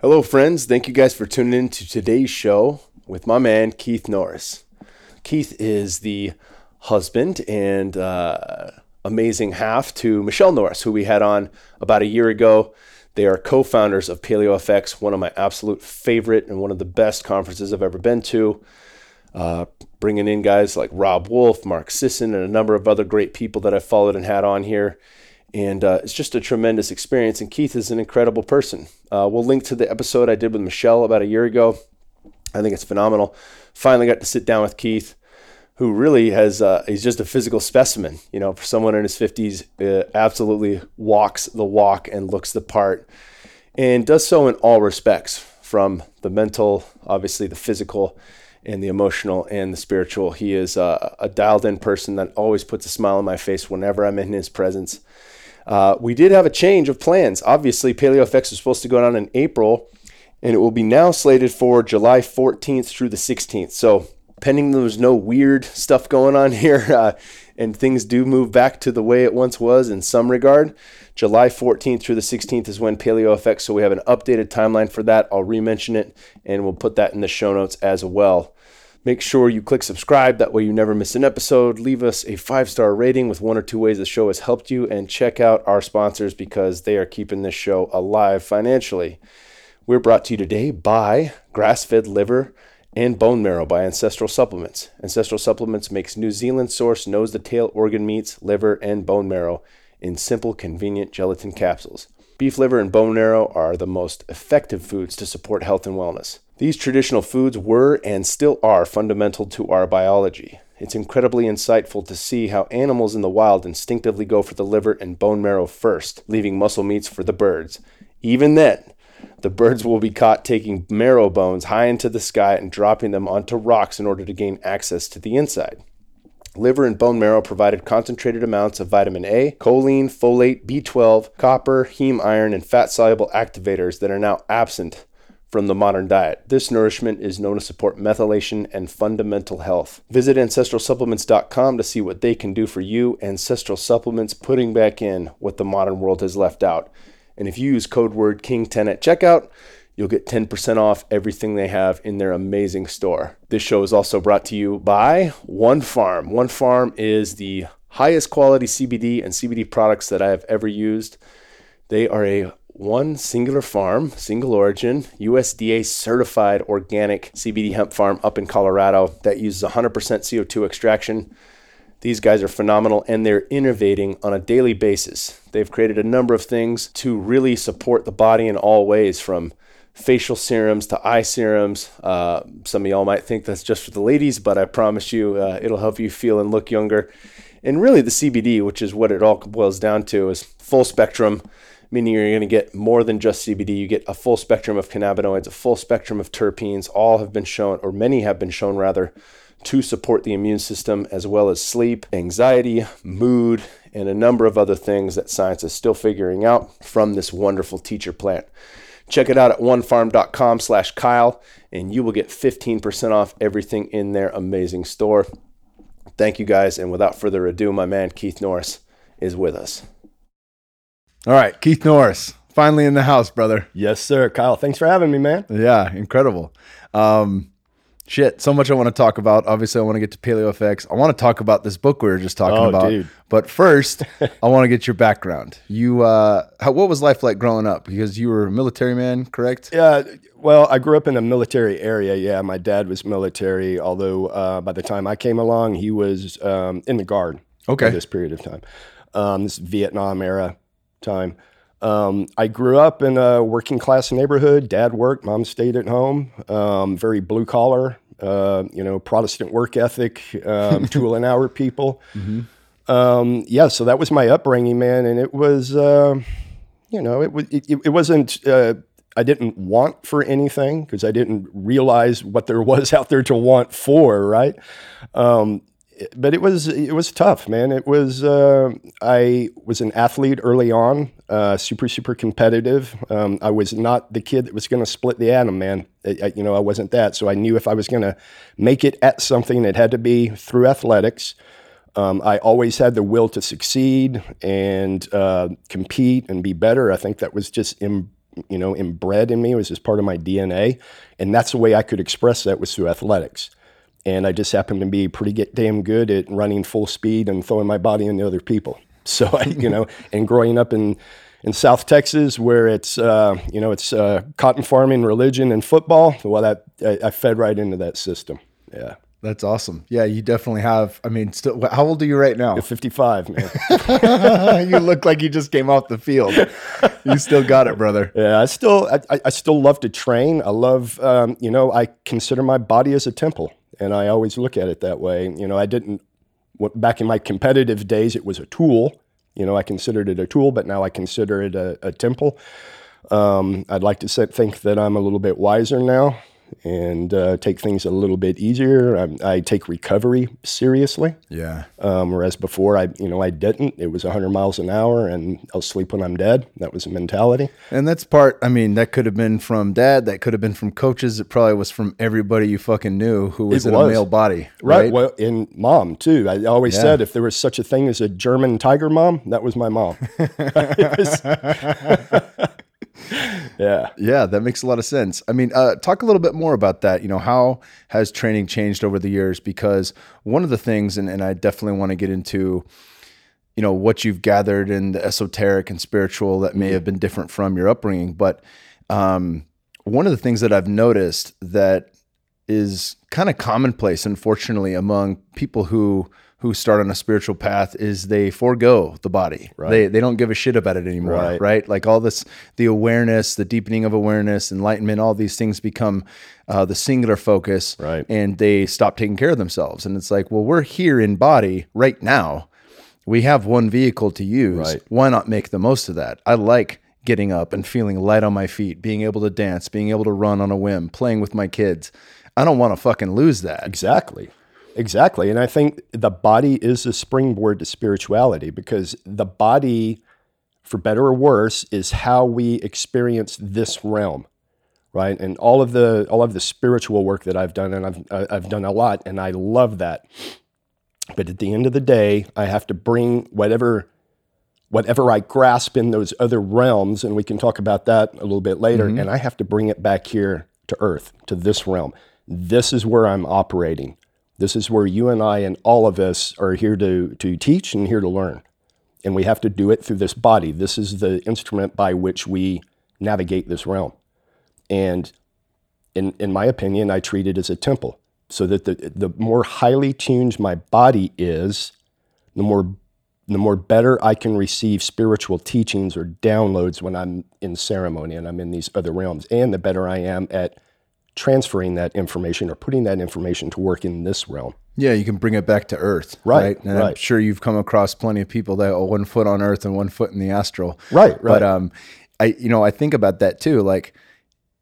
Hello, friends. Thank you guys for tuning in to today's show with my man, Keith Norris. Keith is the husband and uh, amazing half to Michelle Norris, who we had on about a year ago. They are co founders of PaleoFX, one of my absolute favorite and one of the best conferences I've ever been to. Uh, bringing in guys like Robb Wolf, Mark Sisson, and a number of other great people that I've followed and had on here. And uh, it's just a tremendous experience. And Keith is an incredible person. Uh, we'll link to the episode I did with Michelle about a year ago. I think it's phenomenal. Finally got to sit down with Keith, who really has, uh, he's just a physical specimen. You know, for someone in his 50s, uh, absolutely walks the walk and looks the part and does so in all respects from the mental, obviously, the physical and the emotional and the spiritual. He is uh, a dialed in person that always puts a smile on my face whenever I'm in his presence. Uh, we did have a change of plans. Obviously, PaleoFX was supposed to go down in April, and it will be now slated for July 14th through the 16th. So, pending there's no weird stuff going on here, uh, and things do move back to the way it once was in some regard, July 14th through the 16th is when PaleoFX. So we have an updated timeline for that. I'll re-mention it, and we'll put that in the show notes as well. Make sure you click subscribe. That way you never miss an episode. Leave us a five star rating with one or two ways the show has helped you. And check out our sponsors because they are keeping this show alive financially. We're brought to you today by grass fed liver and bone marrow by Ancestral Supplements. Ancestral Supplements makes New Zealand source nose to tail organ meats, liver, and bone marrow in simple, convenient gelatin capsules. Beef liver and bone marrow are the most effective foods to support health and wellness. These traditional foods were and still are fundamental to our biology. It's incredibly insightful to see how animals in the wild instinctively go for the liver and bone marrow first, leaving muscle meats for the birds. Even then, the birds will be caught taking marrow bones high into the sky and dropping them onto rocks in order to gain access to the inside. Liver and bone marrow provided concentrated amounts of vitamin A, choline, folate, B12, copper, heme iron, and fat soluble activators that are now absent from the modern diet. This nourishment is known to support methylation and fundamental health. Visit ancestralsupplements.com to see what they can do for you. Ancestral Supplements putting back in what the modern world has left out. And if you use code word KING10 at checkout, you'll get 10% off everything they have in their amazing store. This show is also brought to you by One Farm. One Farm is the highest quality CBD and CBD products that I have ever used. They are a one singular farm, single origin, USDA certified organic CBD hemp farm up in Colorado that uses 100% CO2 extraction. These guys are phenomenal and they're innovating on a daily basis. They've created a number of things to really support the body in all ways from facial serums to eye serums. Uh, some of y'all might think that's just for the ladies, but I promise you uh, it'll help you feel and look younger. And really, the CBD, which is what it all boils down to, is full spectrum meaning you're going to get more than just CBD. You get a full spectrum of cannabinoids, a full spectrum of terpenes. All have been shown, or many have been shown rather, to support the immune system as well as sleep, anxiety, mood, and a number of other things that science is still figuring out from this wonderful teacher plant. Check it out at onefarm.com slash Kyle, and you will get 15% off everything in their amazing store. Thank you guys, and without further ado, my man Keith Norris is with us. All right, Keith Norris, finally in the house, brother. Yes, sir. Kyle, thanks for having me, man. Yeah, incredible. Um, shit, so much I want to talk about. Obviously, I want to get to PaleoFX. I want to talk about this book we were just talking Oh, about. dude. But first, I want to get your background. You, uh, how, what was life like growing up? Because you were a military man, correct? Yeah, well, I grew up in a military area. Yeah, my dad was military, although uh, by the time I came along, he was um, in the guard. Okay. For this period of time, um, this Vietnam era time. Um, I grew up in a working class neighborhood. Dad worked, mom stayed at home. Um, very blue collar, uh, you know, Protestant work ethic, um, tool and hour people. Um, yeah, so that was my upbringing, man, and it was, uh, you know, it was it, it wasn't. Uh, I didn't want for anything because I didn't realize what there was out there to want for, right? But it was it was tough, man. It was uh, I was an athlete early on, uh, super super competitive. Um, I was not the kid that was going to split the atom, man. I, I- you know, I wasn't that. So I knew if I was going to make it at something, it had to be through athletics. Um, I always had the will to succeed and uh, compete and be better. I think that was just you know, inbred in me. It was just part of my DNA. And that's the way I could express that was through athletics. And I just happened to be pretty get, damn good at running full speed and throwing my body into other people. So I, you know, and growing up in, in South Texas, where it's uh, you know it's uh, cotton farming, religion, and football. Well, that I, I, fed right into that system. Yeah, that's awesome. Yeah, you definitely have. I mean, still, how old are you right now? Fifty-five, man. you look like you just came off the field. You still got it, brother. Yeah, I still I, I still love to train. I love um, you know I consider my body as a temple, and I always look at it that way. You know, I didn't back in my competitive days, it was a tool. You know, I considered it a tool, but now I consider it a, a temple. Um, I'd like to think that I'm a little bit wiser now and uh, take things a little bit easier. I, I take recovery seriously. Yeah. Um, whereas before, I you know I didn't. It was 100 miles an hour, and I'll sleep when I'm dead. That was the mentality. And that's part. I mean, that could have been from dad. That could have been from coaches. It probably was from everybody you fucking knew who was it in was. a male body. Right. right. Well, in mom too. I always yeah. said if there was such a thing as a German tiger mom, that was my mom. yeah. Yeah, that makes a lot of sense. I mean, uh, talk a little bit more about that. You know, how has training changed over the years? Because one of the things, and, and I definitely want to get into, you know, what you've gathered in the esoteric and spiritual that may mm-hmm. have been different from your upbringing. But um, one of the things that I've noticed that is kind of commonplace, unfortunately, among people who who start on a spiritual path is they forego the body. Right. They they don't give a shit about it anymore. Right. right? Like all this, the awareness, the deepening of awareness, enlightenment, all these things become uh, the singular focus. Right. And they stop taking care of themselves. And it's like, well, we're here in body right now. We have one vehicle to use. Right. Why not make the most of that? I like getting up and feeling light on my feet, being able to dance, being able to run on a whim, playing with my kids. I don't want to fucking lose that. Exactly. Exactly. And I think the body is a springboard to spirituality because the body, for better or worse, is how we experience this realm. Right. And all of the all of the spiritual work that I've done, and I've I've done a lot, and I love that. But at the end of the day, I have to bring whatever whatever I grasp in those other realms, and we can talk about that a little bit later, mm-hmm. and I have to bring it back here to earth, to this realm. This is where I'm operating. This is where you and I and all of us are here to, to teach and here to learn. And we have to do it through this body. This is the instrument by which we navigate this realm. And in, in my opinion, I treat it as a temple. So that the, the more highly tuned my body is, the more the more better I can receive spiritual teachings or downloads when I'm in ceremony and I'm in these other realms, and the better I am at transferring that information or putting that information to work in this realm. Yeah, you can bring it back to Earth, right? right? And right. I'm sure you've come across plenty of people that are one foot on Earth and one foot in the astral, right? Right. But um, I you know I think about that too. Like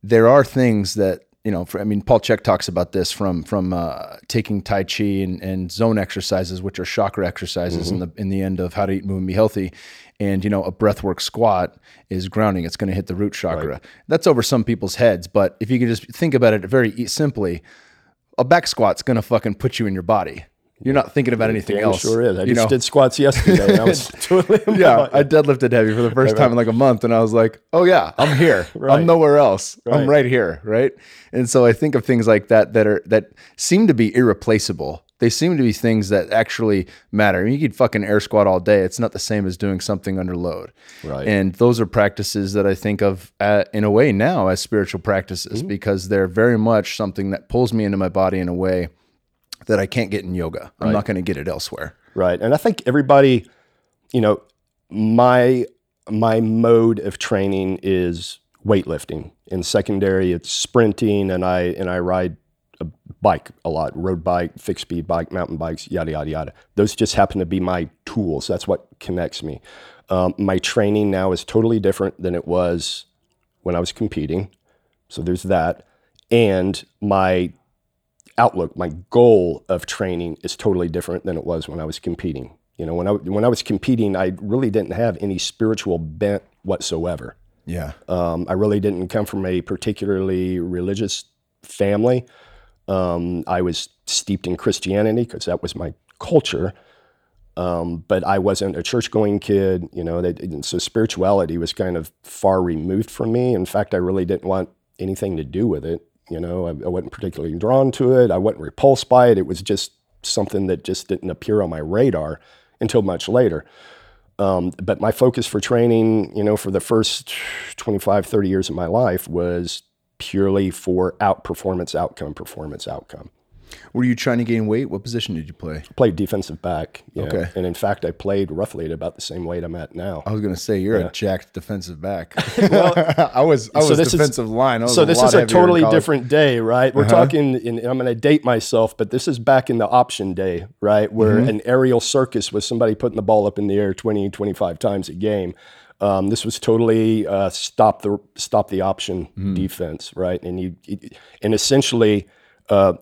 there are things that you know, for, I mean, Paul Chek talks about this from from uh, taking Tai Chi and, and zone exercises, which are chakra exercises mm-hmm. in the in the end of how to eat, move, and be healthy. And you know, a breathwork squat is grounding; it's going to hit the root chakra. Right. That's over some people's heads, but if you could just think about it very simply, a back squat's going to fucking put you in your body. You're not thinking about anything else. Sure is. I you just know? did squats yesterday. And I was totally yeah. I deadlifted heavy for the first time in like a month, and I was like, "Oh yeah, I'm here. right. I'm nowhere else. Right. I'm right here." Right. And so I think of things like that that are that seem to be irreplaceable. They seem to be things that actually matter. I mean, you could fucking air squat all day. It's not the same as doing something under load. Right. And those are practices that I think of at, in a way now as spiritual practices mm-hmm. because they're very much something that pulls me into my body in a way that I can't get in yoga. I'm not going to get it elsewhere. Right. And I think everybody, you know, my my mode of training is weightlifting. In secondary, it's sprinting, and I and I ride bike a lot, road bike, fixed speed bike, mountain bikes, yada yada yada. Those just happen to be my tools. That's what connects me. Um, my training now is totally different than it was when I was competing. So there's that, and my outlook, my goal of training is totally different than it was when I was competing. You know, when I when I was competing, I really didn't have any spiritual bent whatsoever. Yeah, um, I really didn't come from a particularly religious family. Um, I was steeped in Christianity because that was my culture. Um, but I wasn't a church going kid, you know, so spirituality was kind of far removed from me. In fact, I really didn't want anything to do with it. You know, I, I wasn't particularly drawn to it. I wasn't repulsed by it. It was just something that just didn't appear on my radar until much later. Um, but my focus for training, you know, for the first 25, 30 years of my life was purely for outperformance, outcome, performance, outcome. Were you trying to gain weight? What position did you play? Played defensive back. yeah. Okay. And in fact, I played roughly at about the same weight I'm at now. I was going to say you're a jacked defensive back. I was I So was this is- line. I was so a this is a totally. Uh-huh. different day, right? We're talking, and I'm going to date myself, but this is back in the option day, right? Where Mm-hmm. an aerial circus was somebody putting the ball up in the air 20, 25 times a game. Um, this was totally uh, stop the stop the option Mm-hmm. defense, right? And you and essentially uh,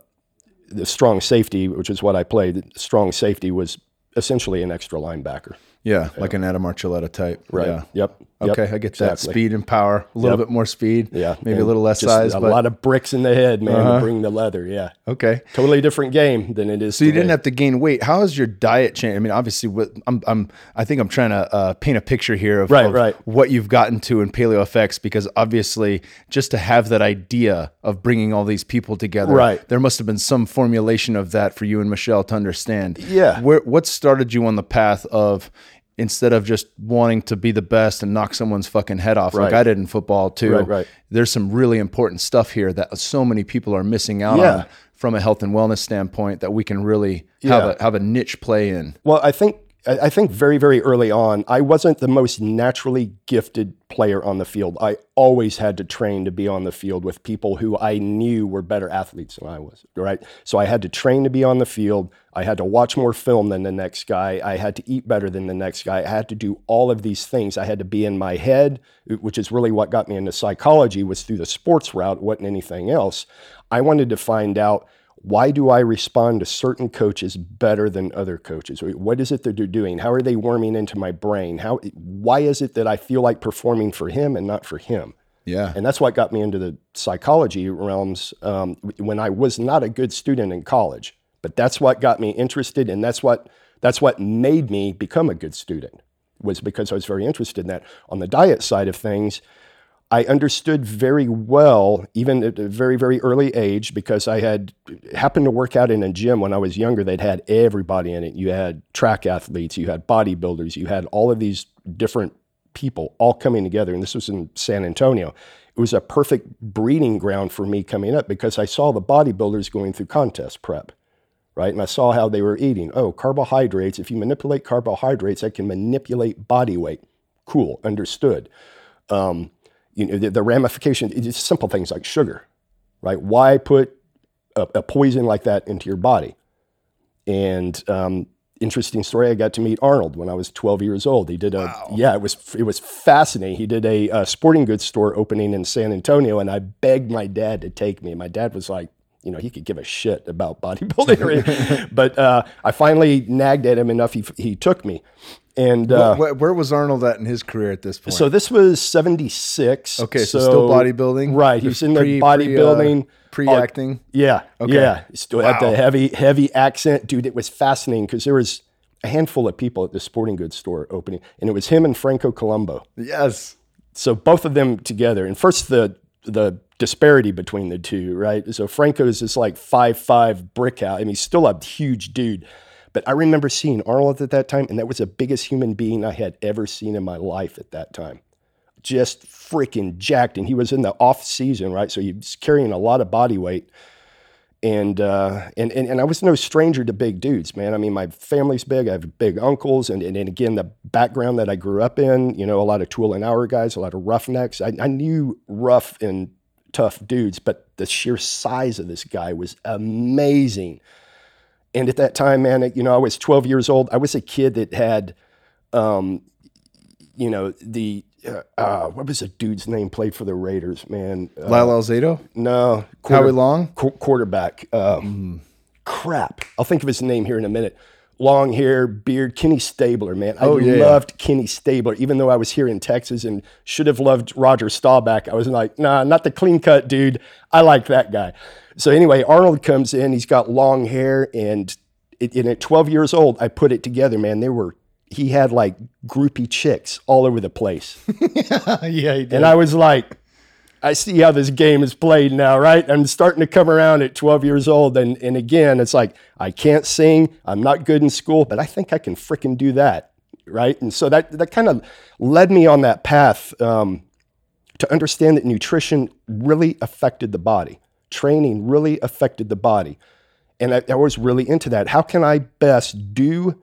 the strong safety, which is what I played. Strong safety was essentially an extra linebacker, Yeah, like an Adam Archuleta type. right? Yeah. Yep. Yep. Okay, I get that. Exactly. Speed and power, a little Yep. bit more speed. Yeah, maybe a little less size, A but Uh-huh. lot of bricks in the head, man, to bring the leather. Yeah, okay. totally different game than it is. So you didn't have to gain weight. How has your diet changed? I mean, obviously, what I'm, I'm, I think I'm trying to uh, paint a picture here of, Right, of right. what you've gotten to in Paleo FX because obviously, just to have that idea of bringing all these people together, Right. There must have been some formulation of that for you and Michelle to understand. Yeah. Where what started you on the path of instead of just wanting to be the best and knock someone's fucking head off like I did in football too. Right, right. There's some really important stuff here that so many people are missing out Yeah. on from a health and wellness standpoint that we can really have a have a niche play in. Well, I think I think very very early on, I wasn't the most naturally gifted player on the field. I always had to train to be on the field with people who I knew were better athletes than I was. Right, so I had to train to be on the field. I had to watch more film than the next guy. I had to eat better than the next guy. I had to do all of these things. I had to be in my head, which is really what got me into psychology. Was through the sports route, wasn't anything else. I wanted to find out why do I respond to certain coaches better than other coaches? What is it that they're doing? How are they worming into my brain? How why is it that I feel like performing for him and not for him? Yeah. And that's what got me into the psychology realms um, when I was not a good student in college. But that's what got me interested, and that's what that's what made me become a good student was because I was very interested in that. On the diet side of things, I understood very well, even at a very, very early age, because I had happened to work out in a gym when I was younger They'd had everybody in it. You had track athletes, you had bodybuilders, you had all of these different people all coming together. And this was in San Antonio. It was a perfect breeding ground for me coming up because I saw the bodybuilders going through contest prep right? And I saw how they were eating. Oh, carbohydrates. If you manipulate carbohydrates, I can manipulate body weight. Cool, understood. Um, you know, the, the ramification, it's simple things like sugar, right? Why put a, a poison like that into your body? And um, interesting story, I got to meet Arnold when I was 12 years old. He did a, yeah, it was, it was fascinating. He did a, uh sporting goods store opening in San Antonio, and I begged my dad to take me. My dad was like, you know, he could give a shit about bodybuilding, but uh, I finally nagged at him enough. He, he took me, and uh, where, where was Arnold at in his career at this point? so this was seventy six. okay, so, still bodybuilding, right? He was in Pre- the bodybuilding, pre, uh, pre-acting. yeah, Okay. yeah. He still had the heavy, heavy accent, dude. It was fascinating because there was a handful of people at the sporting goods store opening, and it was him and Franco Columbu. yes. So both of them together, and first the the disparity between the two, right? So Franco is this like five five brick out. I mean, he's still a huge dude. But I remember seeing Arnold at that time, and that was the biggest human being I had ever seen in my life at that time. Just freaking jacked. And he was in the off season, right? So he was carrying a lot of body weight. And, uh, and, and, and I was no stranger to big dudes, man. I mean, my family's big. I have big uncles. And, and, and again, the background that I grew up in, you know, a lot of tool and hour guys, a lot of roughnecks. I, I knew rough and tough dudes, but the sheer size of this guy was amazing. And at that time, man, you know, I was 12 years old. I was a kid that had, um, you know, the, uh, uh, what was the dude's name played for the Raiders, man? Uh, Lyle Alzado, no. Howie Long. qu- quarterback. Um, Crap. I'll think of his name here in a minute. Long hair, beard, Kenny Stabler, man. I Oh, yeah, loved Kenny Stabler, even though I was here in Texas and should have loved Roger Staubach. I was like, nah, not the clean cut dude. I like that guy. So anyway, Arnold comes in. He's got long hair and it, and at 12 years old, I put it together, man. They were, he had like groupie chicks all over the place. yeah, he did. And I was like, I see how this game is played now, right? I'm starting to come around at 12 years old. And, and again, it's like, I can't sing. I'm not good in school, but I think I can freaking do that, right? And so that, that kind of led me on that path um, to understand that nutrition really affected the body, training really affected the body. And I, I was really into that. How can I best do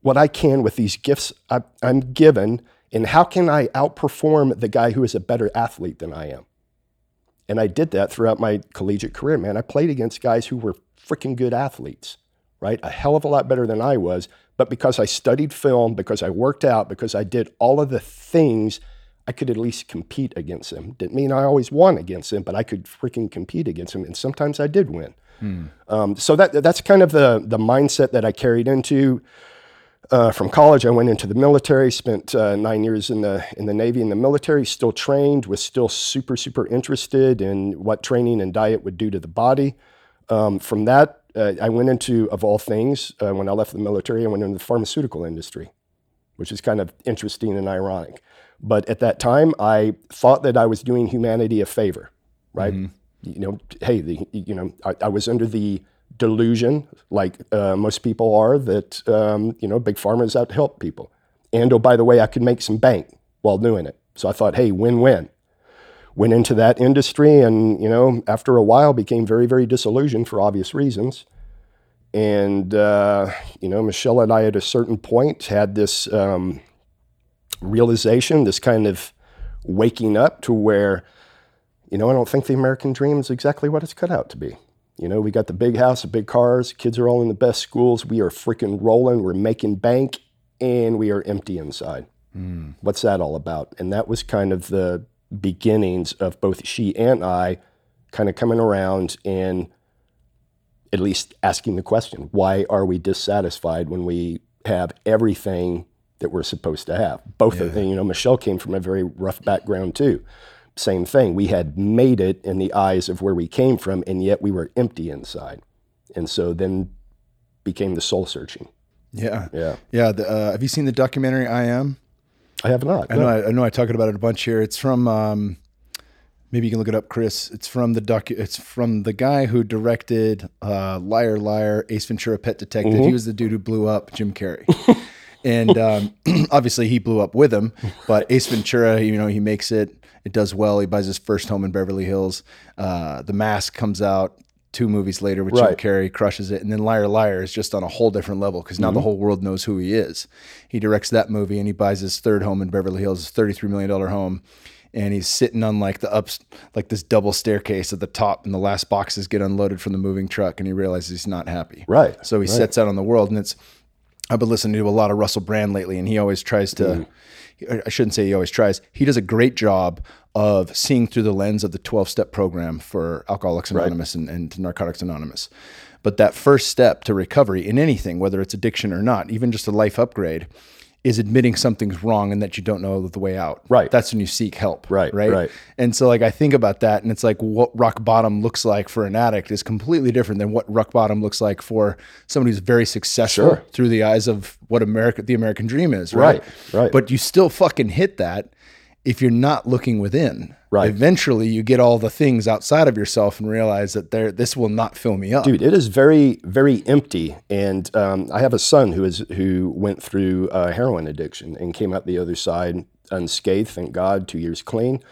what I can with these gifts I, I'm given? And how can I outperform the guy who is a better athlete than I am? And I did that throughout my collegiate career, man. I played against guys who were freaking good athletes, right? A hell of a lot better than I was. But because I studied film, because I worked out, because I did all of the things, I could at least compete against them. Didn't mean I always won against them, but I could freaking compete against them. And sometimes I did win. Um, so that, that's kind of the, the mindset that I carried into uh, from college, I went into the military, spent uh, nine years in the in the Navy in the military. Still trained, was still super super interested in what training and diet would do to the body. Um, from that, uh, I went into of all things uh, when I left the military, I went into the pharmaceutical industry, which is kind of interesting and ironic. But at that time, I thought that I was doing humanity a favor, right? You know, hey, the, you know, I, I was under the delusion, like uh, most people are, that um, you know big pharma is out to help people. And oh, by the way, I could make some bank while doing it. So I thought, hey, win-win. Went into that industry, and you know, after a while, became very, very disillusioned for obvious reasons. And uh, you know, Michelle and I, at a certain point, had this um, realization, this kind of waking up to where, you know, I don't think the American dream is exactly what it's cut out to be. You know, we got the big house, the big cars, kids are all in the best schools. We are freaking rolling, we're making bank, and we are empty inside. Hmm. What's that all about? And that was kind of the beginnings of both she and I kind of coming around and at least asking the question why are we dissatisfied when we have everything that we're supposed to have? Both of them, you know, Michelle came from a very rough background too same thing. We had made it in the eyes of where we came from, and yet we were empty inside. And so then became the soul searching. yeah, Yeah. yeah. The, uh, have you seen the documentary I Am? I have not. I know. I, I know. I talk about it a bunch here. It's from. Um, maybe you can look it up, Chris. It's from the docu. It's from the guy who directed uh, Liar Liar, Ace Ventura, Pet Detective. He was the dude who blew up Jim Carrey. and um, obviously he blew up with him, but Ace Ventura, you know, he makes it. It does well. He buys his first home in Beverly Hills. Uh, the Mask comes out two movies later with Right. Jim Carrey, crushes it, and then Liar Liar is just on a whole different level because now the whole world knows who he is. He directs that movie and he buys his third home in Beverly Hills, his thirty-three million dollar home, and he's sitting on like the ups, like this double staircase at the top, and the last boxes get unloaded from the moving truck, and he realizes he's not happy. Right, So he sets out on the world, and it's. I've been listening to a lot of Russell Brand lately, and he always tries to. I shouldn't say he always tries. He does a great job of seeing through the lens of the 12 step program for Alcoholics Anonymous and, and Narcotics Anonymous. But that first step to recovery in anything, whether it's addiction or not, even just a life upgrade, is admitting something's wrong and that you don't know the way out. Right. That's when you seek help. Right, Right. right. And so, like, I think about that, and it's like what rock bottom looks like for an addict is completely different than what rock bottom looks like for somebody who's very successful Sure. through the eyes of what America, the American dream is. Right. Right, right. But you still fucking hit that if you're not looking within. Right. Eventually, you get all the things outside of yourself and realize that there, this will not fill me up. dude it is very very empty and um, i have a son who is who went through uh, heroin addiction and came out the other side unscathed thank god two years clean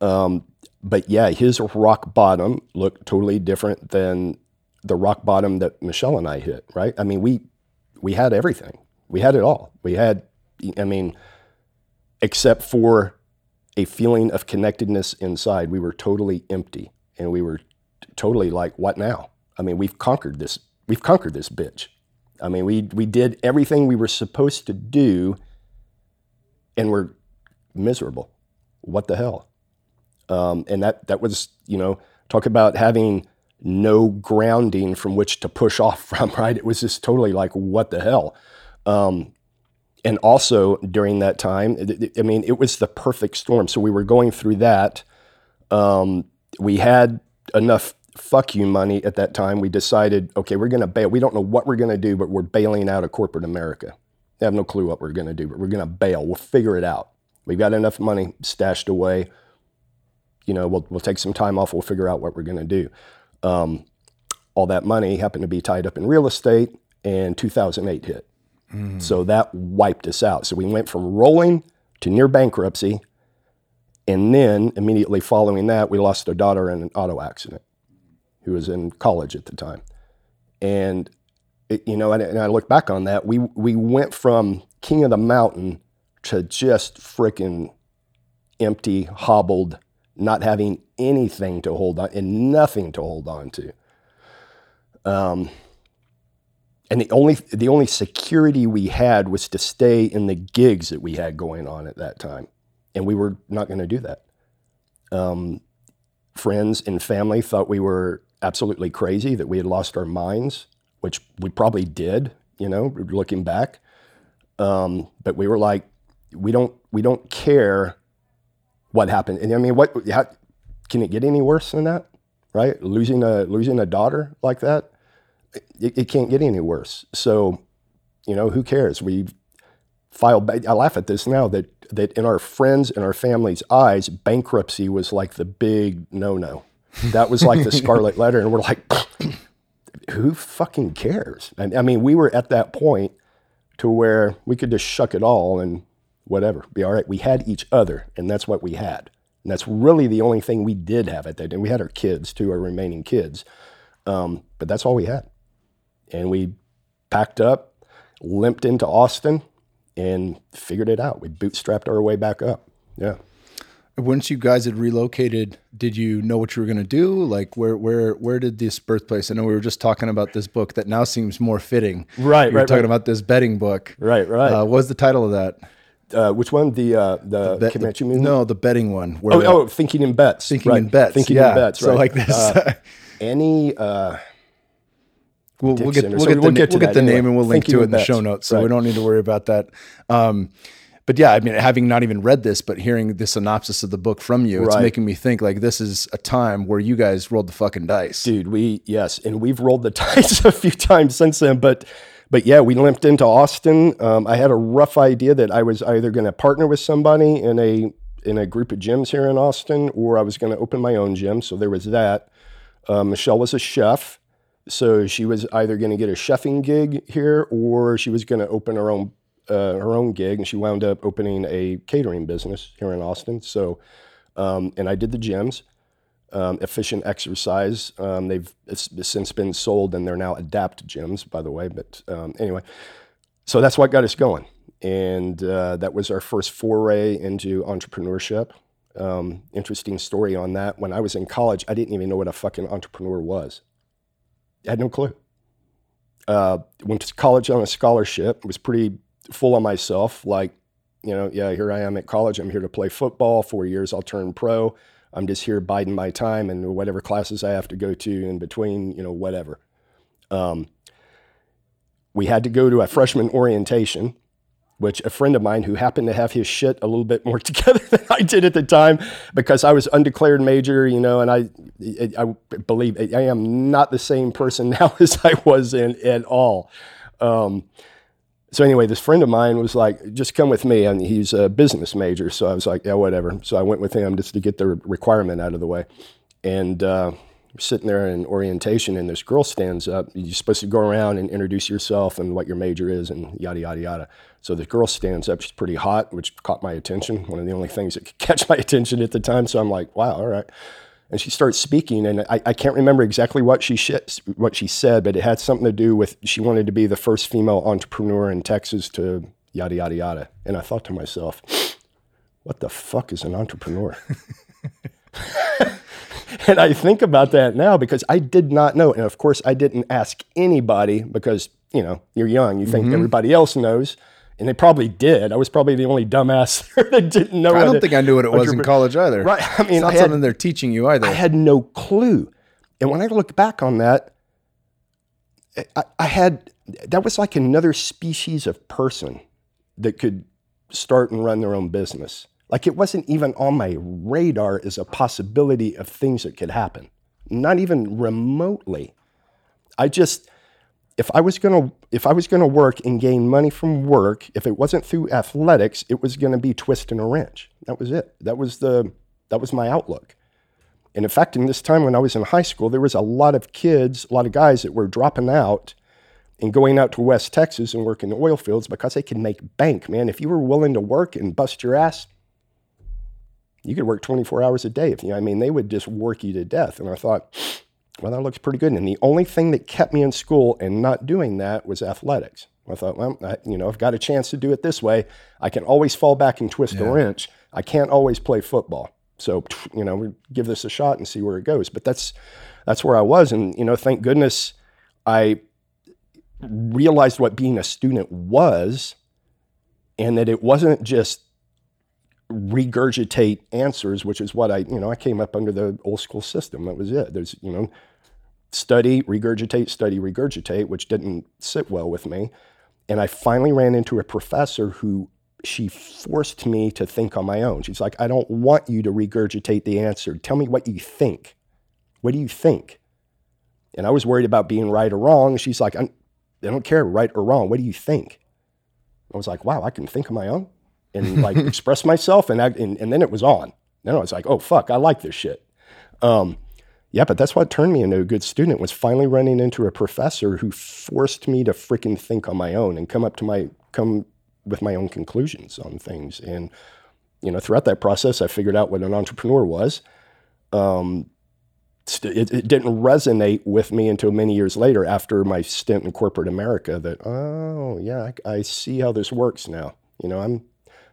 um, but yeah his rock bottom looked totally different than the rock bottom that michelle and i hit right i mean we we had everything we had it all we had i mean except for a feeling of connectedness inside. We were totally empty and we were totally like what now? I mean we've conquered this we've conquered this bitch. I mean we we did everything we were supposed to do and we're miserable. What the hell? Um, and that that was you know talk about having no grounding from which to push off from right? It was just totally like what the hell? Um, and also during that time, I mean, it was the perfect storm. So we were going through that. Um, we had enough fuck you money at that time, we decided, okay, we're going to bail. We don't know what we're going to do, but we're bailing out of corporate America. We have no clue what we're going to do, but we're going to bail. We'll figure it out. We've got enough money stashed away. You know, we'll, we'll take some time off. We'll figure out what we're going to do. Um, all that money happened to be tied up in real estate, and 2008 hit. So that wiped us out. So we went from rolling to near bankruptcy. And then immediately following that, we lost our daughter in an auto accident who was in college at the time. And, it, you know, and, and I look back on that, we, we went from king of the mountain to just freaking empty, hobbled, not having anything to hold on and nothing to hold on to. Um, and the only the only security we had was to stay in the gigs that we had going on at that time, and we were not going to do that. Um, friends and family thought we were absolutely crazy that we had lost our minds, which we probably did. You know, looking back, um, but we were like, we don't we don't care what happened. And I mean, what how, can it get any worse than that? Right, losing a losing a daughter like that it, it, can't get any worse. So, you know, who cares? We filed. I laugh at this now that that in our friends and our family's eyes, bankruptcy was like the big no-no. That was like the scarlet letter, and we're like, who fucking cares? And I mean, we were at that point to where we could just shuck it all and whatever, be all right. We had each other, and that's what we had. And that's really the only thing we did have at that. And we had our kids too, our remaining kids. Um, but that's all we had and we packed up, limped into Austin, and figured it out. We bootstrapped our way back up. Yeah. Once you guys had relocated, did you know what you were going to do? Like, where, where, where did this birthplace? I know we were just talking about this book that now seems more fitting. Right, were right, talking right. about this betting book. Right, right. Uh, what was the title of that? Uh, which one? The uh, the, Bet- Comanche movement? No, the betting one. Oh, the- oh, thinking in bets. thinking right. in bets. Thinking yeah. in bets. So like this. Uh, any. We'll, we'll get we'll get the, We'll na- get to we'll get the anyway. name and we'll link Thinking to it in the show notes, so we don't need to worry about that. Um, but yeah, I mean, having not even read this, but hearing the synopsis of the book from you, it's making me think like this is a time where you guys rolled the fucking dice. dude we yes and we've rolled the dice a few times since then but but yeah we limped into austin. Um, i had a rough idea that i was either going to partner with somebody in a in a group of gyms here in austin or i was going to open my own gym so there was that. Uh, michelle was a chef so she was either going to get a chefing gig here or she was going to open her own uh, her own gig and she wound up opening a catering business here in austin so um, and i did the gyms um, efficient exercise. Um, they've since been sold and they're now adapt gyms, by the way. But um, anyway, so that's what got us going, and uh, that was our first foray into entrepreneurship. Um, interesting story on that. When I was in college, I didn't even know what a fucking entrepreneur was. Had no clue. Uh, went to college on a scholarship. Was pretty full on myself. Like, you know, yeah, here I am at college. I'm here to play football. Four years, I'll turn pro. I'm just here biding my time and whatever classes I have to go to in between, you know, whatever. Um, we had to go to a freshman orientation, which a friend of mine who happened to have his shit a little bit more together than I did at the time, because I was undeclared major, you know, and I, I believe I am not the same person now as I was in at all. Um, so anyway, this friend of mine was like, "Just come with me," and he's a business major. So I was like, "Yeah, whatever." So I went with him just to get the requirement out of the way. And uh, sitting there in orientation, and this girl stands up. You're supposed to go around and introduce yourself and what your major is, and yada yada yada. So the girl stands up. She's pretty hot, which caught my attention. One of the only things that could catch my attention at the time. So I'm like, "Wow, all right." and she starts speaking and I, I can't remember exactly what she sh- what she said but it had something to do with she wanted to be the first female entrepreneur in texas to yada yada yada and i thought to myself what the fuck is an entrepreneur and i think about that now because i did not know and of course i didn't ask anybody because you know you're young you think mm-hmm. everybody else knows and they probably did. I was probably the only dumbass that didn't know. I don't it- think I knew what it was in college either. Right. I mean, it's not had- something they're teaching you either. I had no clue. And when I look back on that, I, I had that was like another species of person that could start and run their own business. Like it wasn't even on my radar as a possibility of things that could happen. not even remotely. I just, if I was gonna, if I was gonna work and gain money from work, if it wasn't through athletics, it was gonna be twisting a wrench. That was it. That was the, that was my outlook. And in fact, in this time when I was in high school, there was a lot of kids, a lot of guys that were dropping out and going out to West Texas and working the oil fields because they could make bank, man. If you were willing to work and bust your ass, you could work 24 hours a day. If you know, I mean, they would just work you to death. And I thought, well, that looks pretty good. And the only thing that kept me in school and not doing that was athletics. I thought, well, I, you know, I've got a chance to do it this way. I can always fall back and twist yeah. a wrench. I can't always play football. So, you know, we give this a shot and see where it goes. But that's that's where I was, and you know, thank goodness I realized what being a student was, and that it wasn't just regurgitate answers, which is what I, you know, I came up under the old school system. That was it. There's, you know, study, regurgitate, study, regurgitate, which didn't sit well with me. And I finally ran into a professor who she forced me to think on my own. She's like, I don't want you to regurgitate the answer. Tell me what you think. What do you think? And I was worried about being right or wrong. She's like, I don't care, right or wrong. What do you think? I was like, wow, I can think on my own and like express myself. And, I, and, and then it was on. Then I was like, oh, fuck, I like this shit. Um, yeah, but that's what turned me into a good student was finally running into a professor who forced me to freaking think on my own and come up to my, come with my own conclusions on things. And, you know, throughout that process, I figured out what an entrepreneur was. Um, it, it, didn't resonate with me until many years later after my stint in corporate America that, oh, yeah, I, I see how this works now. You know, I'm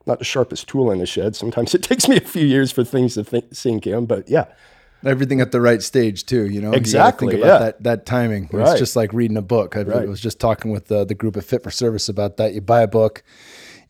not the sharpest tool in the shed. Sometimes it takes me a few years for things to think, sink in, but yeah. Everything at the right stage too, you know. Exactly. You think about yeah. that that timing. Right. It's just like reading a book. I right. was just talking with the, the group of Fit for Service about that. You buy a book,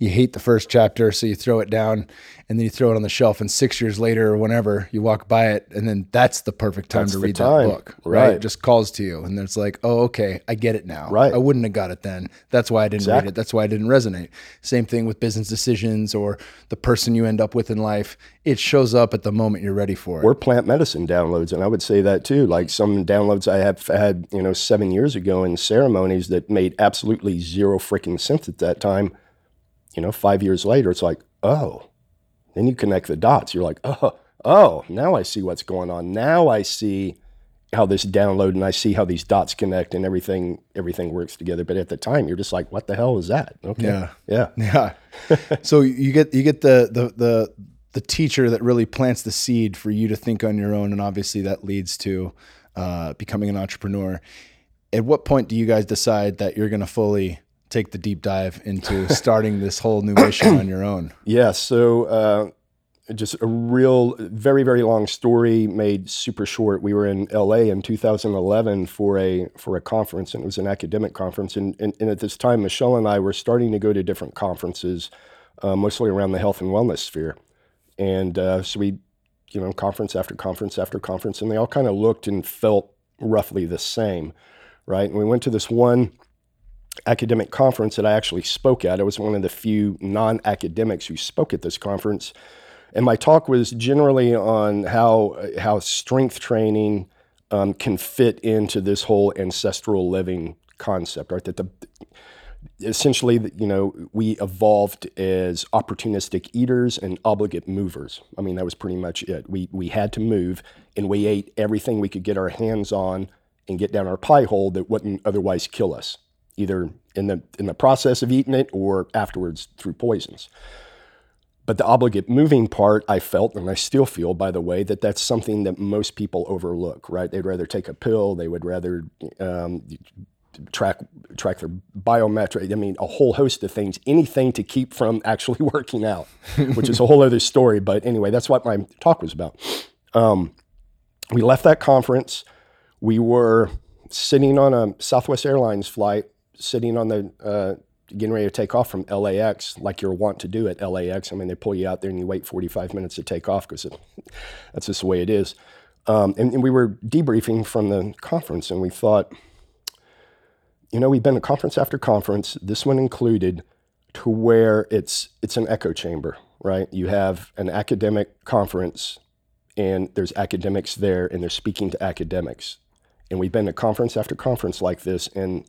you hate the first chapter, so you throw it down, and then you throw it on the shelf. And six years later, or whenever you walk by it, and then that's the perfect time that's to read time. that book. Right. right. It just calls to you, and it's like, oh, okay, I get it now. Right. I wouldn't have got it then. That's why I didn't exactly. read it. That's why I didn't resonate. Same thing with business decisions or the person you end up with in life. It shows up at the moment you're ready for it. Or plant medicine downloads, and I would say that too. Like some downloads I have had, you know, seven years ago in ceremonies that made absolutely zero freaking sense at that time you know, five years later, it's like, oh, then you connect the dots. You're like, oh, oh, now I see what's going on. Now I see how this download and I see how these dots connect and everything everything works together. But at the time, you're just like, what the hell is that? Okay, yeah, yeah, yeah. so you get you get the the the the teacher that really plants the seed for you to think on your own, and obviously that leads to uh, becoming an entrepreneur. At what point do you guys decide that you're going to fully take the deep dive into starting this whole new mission on your own. Yeah. So, uh, just a real, very, very long story made super short. We were in LA in 2011 for a for a conference, and it was an academic conference. And, and, and at this time, Michelle and I were starting to go to different conferences, uh, mostly around the health and wellness sphere. And uh, so we, you know, conference after conference after conference, and they all kind of looked and felt roughly the same, right? And we went to this one academic conference that I actually spoke at. I was one of the few non academics who spoke at this conference. And my talk was generally on how, how strength training um, can fit into this whole ancestral living concept, right? That the essentially, you know, we evolved as opportunistic eaters and obligate movers. I mean, that was pretty much it. We, we had to move and we ate everything we could get our hands on and get down our pie hole that wouldn't otherwise kill us either in the in the process of eating it or afterwards through poisons. But the obligate moving part, I felt, and I still feel, by the way, that that's something that most people overlook. Right? They'd rather take a pill. They would rather um, track track their biometric. I mean, a whole host of things. Anything to keep from actually working out, which is a whole other story. But anyway, that's what my talk was about. Um, we left that conference. We were sitting on a Southwest Airlines flight sitting on the uh, getting ready to take off from LAX, like you're wont to do at LAX. I mean, they pull you out there and you wait 45 minutes to take off because that's just the way it is. Um, and, and, we were debriefing from the conference, and we thought, you know, we've been to conference after conference, this one included, to where it's it's an echo chamber, right? You have an academic conference, and there's academics there and they're speaking to academics. And we've been to conference after conference like this, and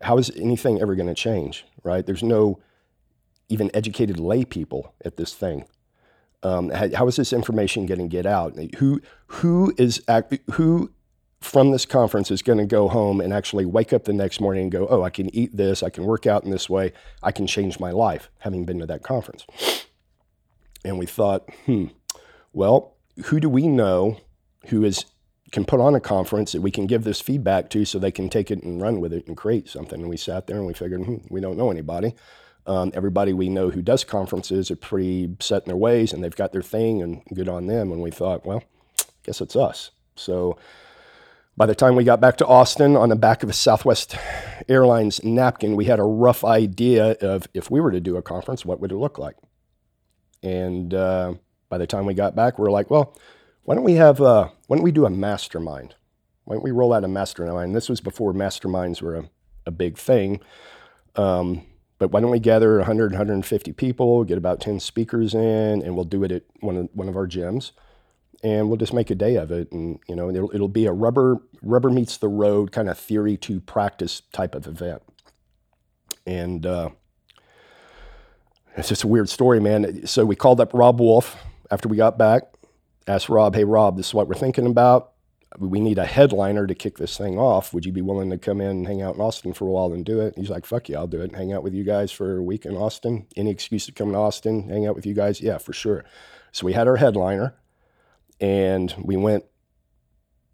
how is anything ever going to change, right? There's no even educated lay people at this thing. Um, how, is this information going to get out? Who who is who from this conference is going to go home and actually wake up the next morning and go, oh, I can eat this, I can work out in this way, I can change my life, having been to that conference. And we thought, hmm, well, who do we know who is can put on a conference that we can give this feedback to so they can take it and run with it and create something. And we sat there and we figured, hmm, we don't know anybody. Um, everybody we know who does conferences are pretty set in their ways and they've got their thing and good on them. And we thought, well, I guess it's us. So by the time we got back to Austin on the back of a Southwest Airlines napkin, we had a rough idea of if we were to do a conference, what would it look like? And uh, by the time we got back, we are like, well, why don't we have, uh, why don't we do a mastermind? Why don't we roll out a mastermind? This was before masterminds were a, a big thing. Um, but why don't we gather 100, 150 people, get about 10 speakers in, and we'll do it at one of, one of our gyms. And we'll just make a day of it. And, you know, it'll, it'll be a rubber, rubber meets the road kind of theory to practice type of event. And uh, it's just a weird story, man. So we called up Robb Wolf after we got back, asked Robb, hey, Robb, this is what we're thinking about. We need a headliner to kick this thing off. Would you be willing to come in and hang out in Austin for a while and do it? He's like, fuck yeah, I'll do it. Hang out with you guys for a week in Austin. Any excuse to come to Austin, hang out with you guys? Yeah, for sure. So we had our headliner and we went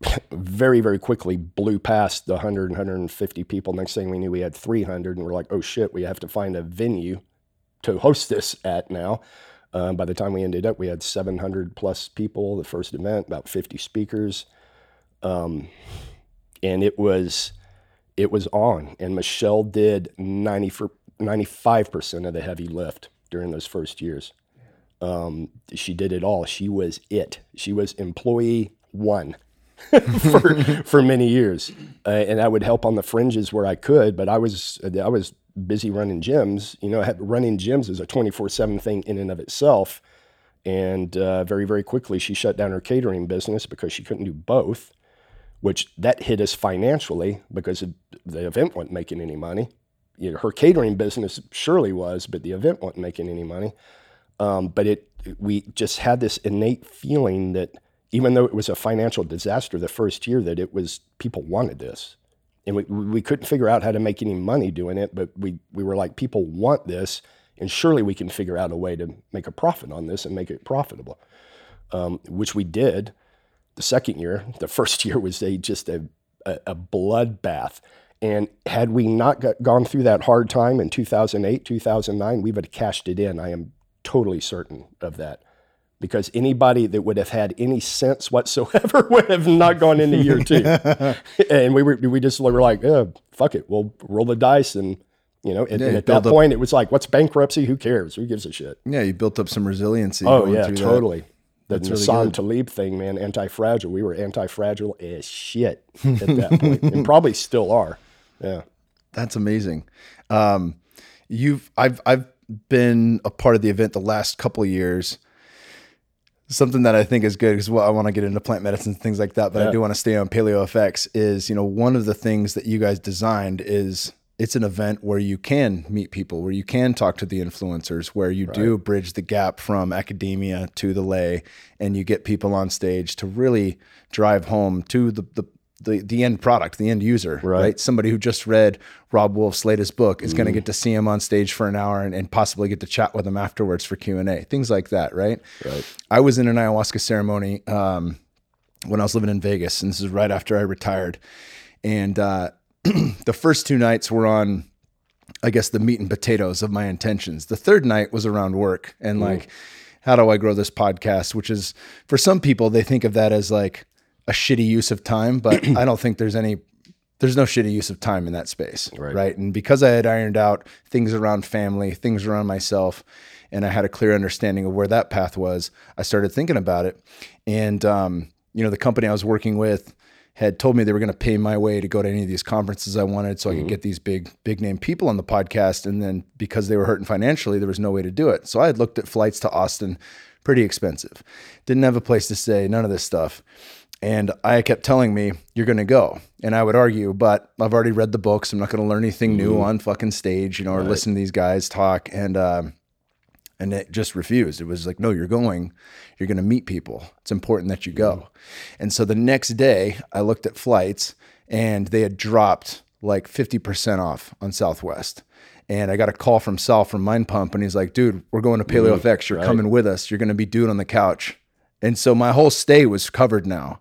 very, very quickly blew past the 100 150 people. Next thing we knew, we had 300, and we're like, oh shit, we have to find a venue to host this at now. Um, by the time we ended up, we had 700 plus people, the first event, about 50 speakers. Um, and it was, it was on. And Michelle did 90 for, 95% of the heavy lift during those first years. Um, she did it all. She was it. She was employee one for for many years, uh, and I would help on the fringes where I could. But I was I was busy running gyms. You know, running gyms is a 24 7 thing in and of itself. And uh, very, very quickly, she shut down her catering business because she couldn't do both, which that hit us financially because the event wasn't making any money. You know, her catering business surely was, but the event wasn't making any money. Um, but it, we just had this innate feeling that even though it was a financial disaster the first year, that it was people wanted this and we, we couldn't figure out how to make any money doing it, but we, we were like, people want this, and surely we can figure out a way to make a profit on this and make it profitable, um, which we did the second year. The first year was a, just a, a, a bloodbath. And had we not got, gone through that hard time in 2008, 2009, we would have cashed it in. I am totally certain of that because anybody that would have had any sense whatsoever would have not gone into year two. and we were we just were like, yeah, fuck it, we'll roll the dice and. You know, and, yeah, and at that point, it was like, "What's bankruptcy? Who cares? Who gives a shit?" Yeah, you built up some resiliency. Oh yeah, totally. That. The Nassim really Taleb thing, man, anti-fragile. We were anti-fragile as shit at that point, and probably still are. Yeah, that's amazing. Um, you've I've I've been a part of the event the last couple of years, something that I think is good because well, I want to get into plant medicine and things like that, but yeah. I do want to stay on Paleo FX. Is you know one of the things that you guys designed is it's an event where you can meet people, where you can talk to the influencers, where you right. do bridge the gap from academia to the lay, and you get people on stage to really drive home to the the the, the end product, the end user, right. right? Somebody who just read Robb Wolf's latest book is mm. going to get to see him on stage for an hour and, and possibly get to chat with him afterwards for Q and A, things like that, right? Right. I was in an ayahuasca ceremony um, when I was living in Vegas, and this is right after I retired. And uh, the first two nights were on, I guess, the meat and potatoes of my intentions. The third night was around work and mm. like, how do I grow this podcast? Which is for some people, they think of that as like a shitty use of time, but I don't think there's any there's no shitty use of time in that space. Right. right. And because I had ironed out things around family, things around myself, and I had a clear understanding of where that path was, I started thinking about it. And um, you know, the company I was working with, had told me they were going to pay my way to go to any of these conferences I wanted so I could get these big big name people on the podcast and then because they were hurting financially there was no way to do it. So I had looked at flights to Austin pretty expensive. Didn't have a place to stay, none of this stuff. And I kept telling me, you're going to go. And I would argue, but I've already read the books. I'm not going to learn anything new mm-hmm. on fucking stage, you know, or listen to these guys talk. And, um, and it just refused. It was like, no, you're going. You're going to meet people. It's important that you go. Mm-hmm. And so the next day, I looked at flights and they had dropped like 50% off on Southwest. And I got a call from Sal from Mind Pump, and he's like, dude, we're going to Paleo mm-hmm. FX. You're coming with us. You're going to be dude on the couch. And so my whole stay was covered now.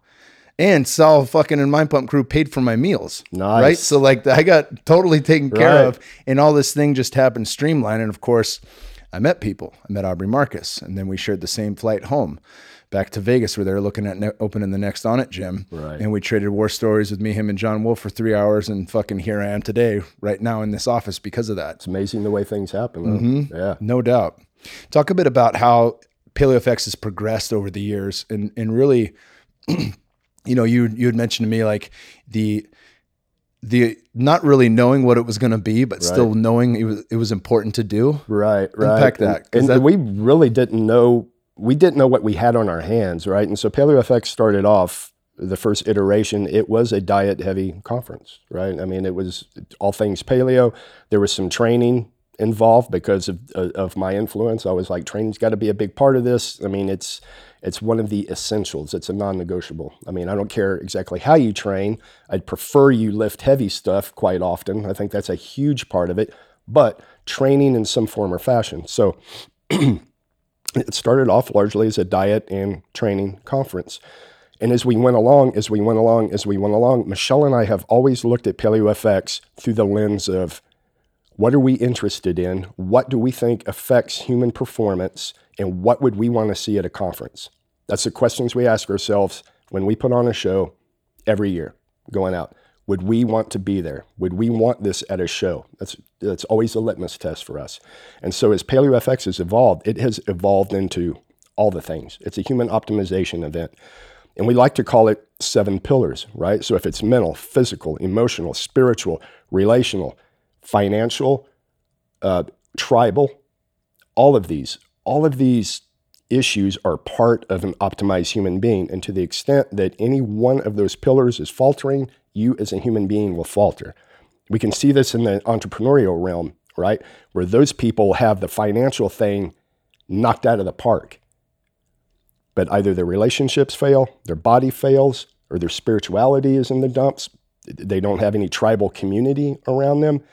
And Sal fucking and Mind Pump crew paid for my meals. Nice. Right. So like I got totally taken care Right. of. And all this thing just happened streamlined. And of course, I met people. I met Aubrey Marcus, and then we shared the same flight home back to Vegas, where they were looking at ne- opening the next Onnit gym. Right. And we traded war stories with me, him, and John Wolf for three hours, and fucking here I am today, right now in this office because of that. It's amazing the way things happen. Mm-hmm. Yeah. No doubt. Talk a bit about how PaleoFX has progressed over the years, and and really, you know, you you had mentioned to me like the the not really knowing what it was going to be, but still knowing it was it was important to do. Right, right. Unpack that, 'cause And, that- and we really didn't know we didn't know what we had on our hands, right? And so PaleoFX started off the first iteration. It was a diet heavy conference, right? I mean, it was all things paleo. There was some training involved because of of my influence. I was like, training's got to be a big part of this. I mean, it's it's one of the essentials. It's a non-negotiable. I mean, I don't care exactly how you train. I'd prefer you lift heavy stuff quite often. I think that's a huge part of it. But training in some form or fashion. So it started off largely as a diet and training conference. And as we went along, as we went along, as we went along, Michelle and I have always looked at PaleoFX through the lens of what are we interested in? What do we think affects human performance? And what would we want to see at a conference? That's the questions we ask ourselves when we put on a show every year going out. Would we want to be there? Would we want this at a show? That's that's always a litmus test for us. And so as PaleoFX has evolved, it has evolved into all the things. It's a human optimization event. And we like to call it seven pillars, right? So if it's mental, physical, emotional, spiritual, relational, financial, uh, tribal, all of these, all of these issues are part of an optimized human being. And to the extent that any one of those pillars is faltering, you as a human being will falter. We can see this in the entrepreneurial realm, right? Where those people have the financial thing knocked out of the park. But either their relationships fail, their body fails, or their spirituality is in the dumps. They don't have any tribal community around them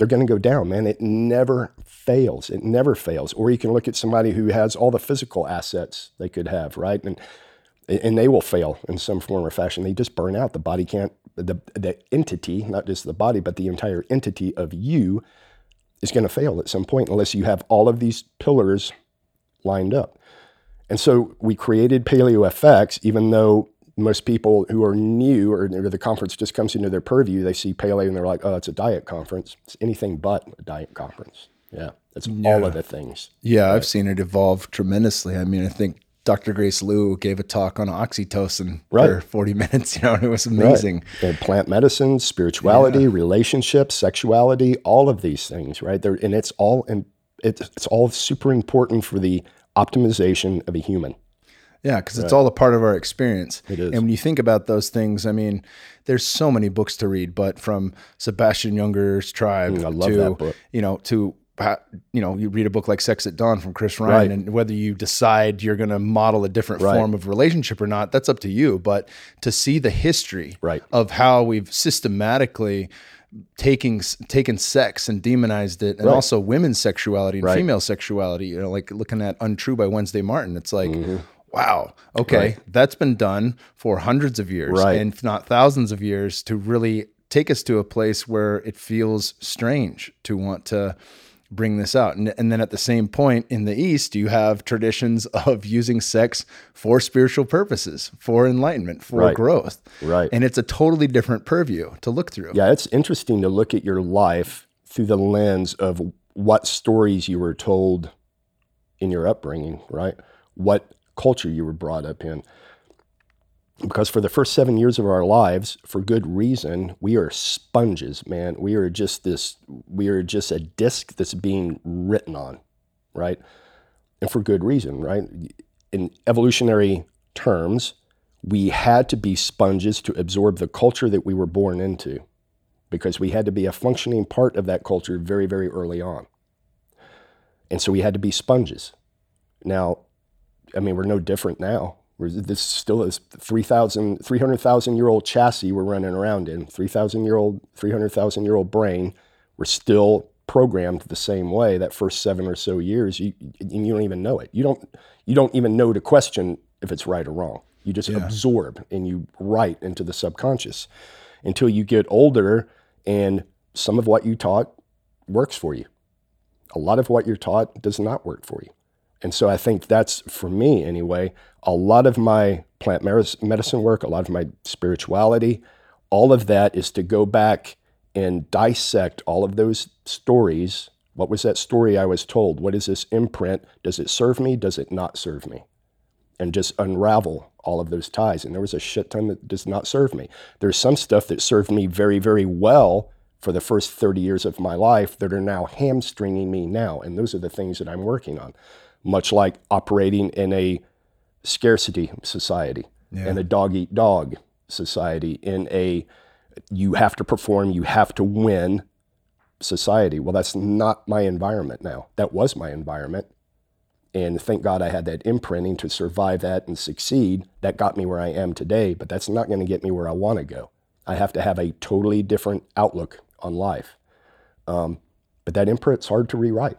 they're going to go down, man. It never fails. It never fails. Or you can look at somebody who has all the physical assets they could have, right? And and they will fail in some form or fashion. They just burn out. The body can't. The the entity, not just the body, but the entire entity of you, is going to fail at some point unless you have all of these pillars lined up. And so we created Paleo FX, even though most people who are new or, or the conference just comes into their purview, they see Paleo and they're like, oh, it's a diet conference. It's anything but a diet conference. Yeah, that's all of the things. Yeah, I've seen it evolve tremendously. I mean, I think Dr. Grace Liu gave a talk on oxytocin for 40 minutes, you know, and it was amazing. And plant medicine, spirituality, relationships, sexuality, all of these things, right? There, and it's all and it's, it's all super important for the optimization of a human. Yeah, because it's all a part of our experience. It is. And when you think about those things, I mean, there's so many books to read, but from Sebastian Junger's Tribe Mm, to, you know, to, you know, you read a book like Sex at Dawn from Chris Ryan, Right. and whether you decide you're going to model a different Right. form of relationship or not, that's up to you. But to see the history Right. of how we've systematically taking taken sex and demonized it, and Right. also women's sexuality and female sexuality. You know, like looking at Untrue by Wednesday Martin. It's like, Mm-hmm. wow, okay, that's been done for hundreds of years, and if not thousands of years, to really take us to a place where it feels strange to want to bring this out. And, and then at the same point in the East, you have traditions of using sex for spiritual purposes, for enlightenment, for Right. growth. Right. And it's a totally different purview to look through. Yeah, it's interesting to look at your life through the lens of what stories you were told in your upbringing, right? What culture you were brought up in. Because for the first seven years of our lives, for good reason, we are sponges, man. We are just this, we are just a disc that's being written on, right? And for good reason, right? In evolutionary terms, we had to be sponges to absorb the culture that we were born into because we had to be a functioning part of that culture very, very early on. And so we had to be sponges. Now, I mean, we're no different now. This still is 3,000, 300,000 year old chassis we're running around in, 3,000 year old, 300,000 year old brain. We're still programmed the same way that first seven or so years. You, you don't even know it. You don't, you don't even know to question if it's right or wrong. You just yeah. absorb and you write into the subconscious until you get older and some of what you taught works for you. A lot of what you're taught does not work for you. And so I think that's, for me anyway, a lot of my plant medicine work, a lot of my spirituality, all of that is to go back and dissect all of those stories. What was that story I was told? What is this imprint? Does it serve me? Does it not serve me? And just unravel all of those ties. And there was a shit ton that does not serve me. There's some stuff that served me very, very well for the first 30 years of my life that are now hamstringing me now. And those are the things that I'm working on much like operating in a scarcity society yeah. and a dog eat dog society. In a you have to perform you have to win society. Well that's not my environment now. That was my environment. And thank god i had that imprinting to survive that and succeed that got me where i am today but that's not going to get me where i want to go. I have to have a totally different outlook on life. Um, but that imprint's hard to rewrite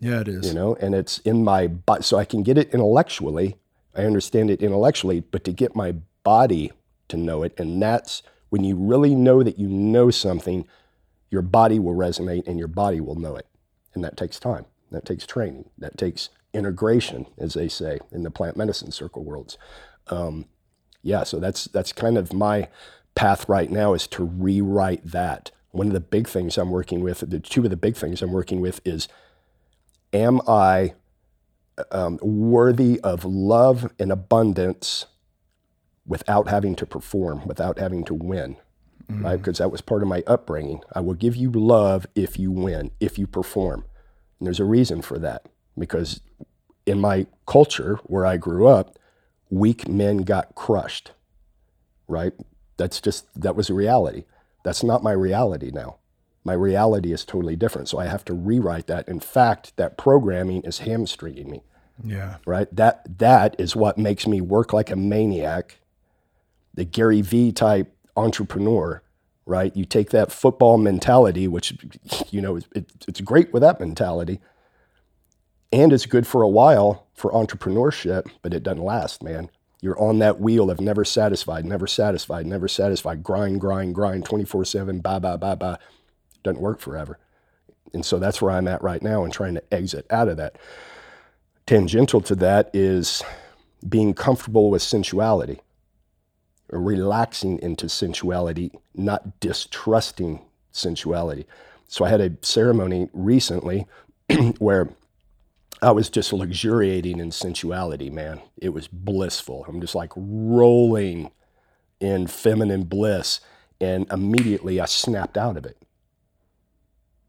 yeah, it is. You know, and it's in my body, so I can get it intellectually. I understand it intellectually, but to get my body to know it, and that's when you really know that you know something, your body will resonate and your body will know it, and that takes time. That takes training. That takes integration, as they say in the plant medicine circle worlds. Um, yeah, so that's that's kind of my path right now is to rewrite that. One of the big things I'm working with, the two of the big things I'm working with is am I um, worthy of love and abundance without having to perform, without having to win? Mm-hmm. Right? Because that was part of my upbringing. I will give you love if you win, if you perform. And there's a reason for that. Because in my culture where I grew up, weak men got crushed. Right? That's just, that was a reality. That's not my reality now my reality is totally different. So I have to rewrite that. In fact, that programming is hamstringing me. Yeah. Right. That that is what makes me work like a maniac. The Gary Vee type entrepreneur. Right. You take that football mentality, which you know it, it's great with that mentality, and it's good for a while for entrepreneurship, but it doesn't last, man. You're on that wheel of never satisfied, never satisfied, never satisfied, grind, grind, grind, 24 7, bye, bye, bye, bye doesn't work forever. And so that's where I'm at right now and trying to exit out of that. Tangential to that is being comfortable with sensuality, relaxing into sensuality, not distrusting sensuality. So I had a ceremony recently where I was just luxuriating in sensuality, man. It was blissful. I'm just like rolling in feminine bliss. And immediately I snapped out of it.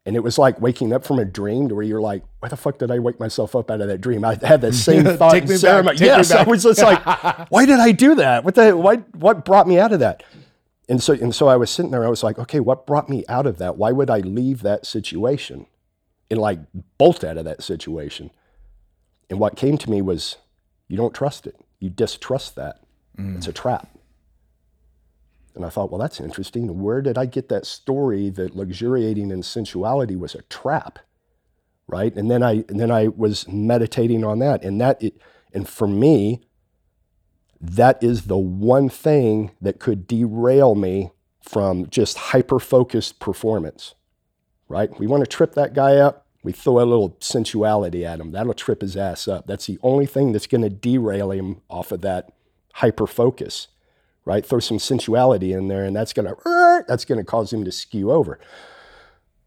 And it was like waking up from a dream to where you're like, why the fuck did I wake myself up out of that dream? I had that same thought me ceremony. Back. Yes, I was just like, why did I do that? What the why what brought me out of that? And so and so I was sitting there, I was like, okay, what brought me out of that? Why would I leave that situation and like bolt out of that situation? And what came to me was you don't trust it. You distrust that. Mm. It's a trap. And I thought, well, that's interesting. Where did I get that story that luxuriating in sensuality was a trap? Right. And then I and then I was meditating on that. And that it, and for me, that is the one thing that could derail me from just hyper focused performance. Right? We want to trip that guy up. We throw a little sensuality at him. That'll trip his ass up. That's the only thing that's going to derail him off of that hyper focus right? Throw some sensuality in there, and that's gonna that's gonna cause him to skew over.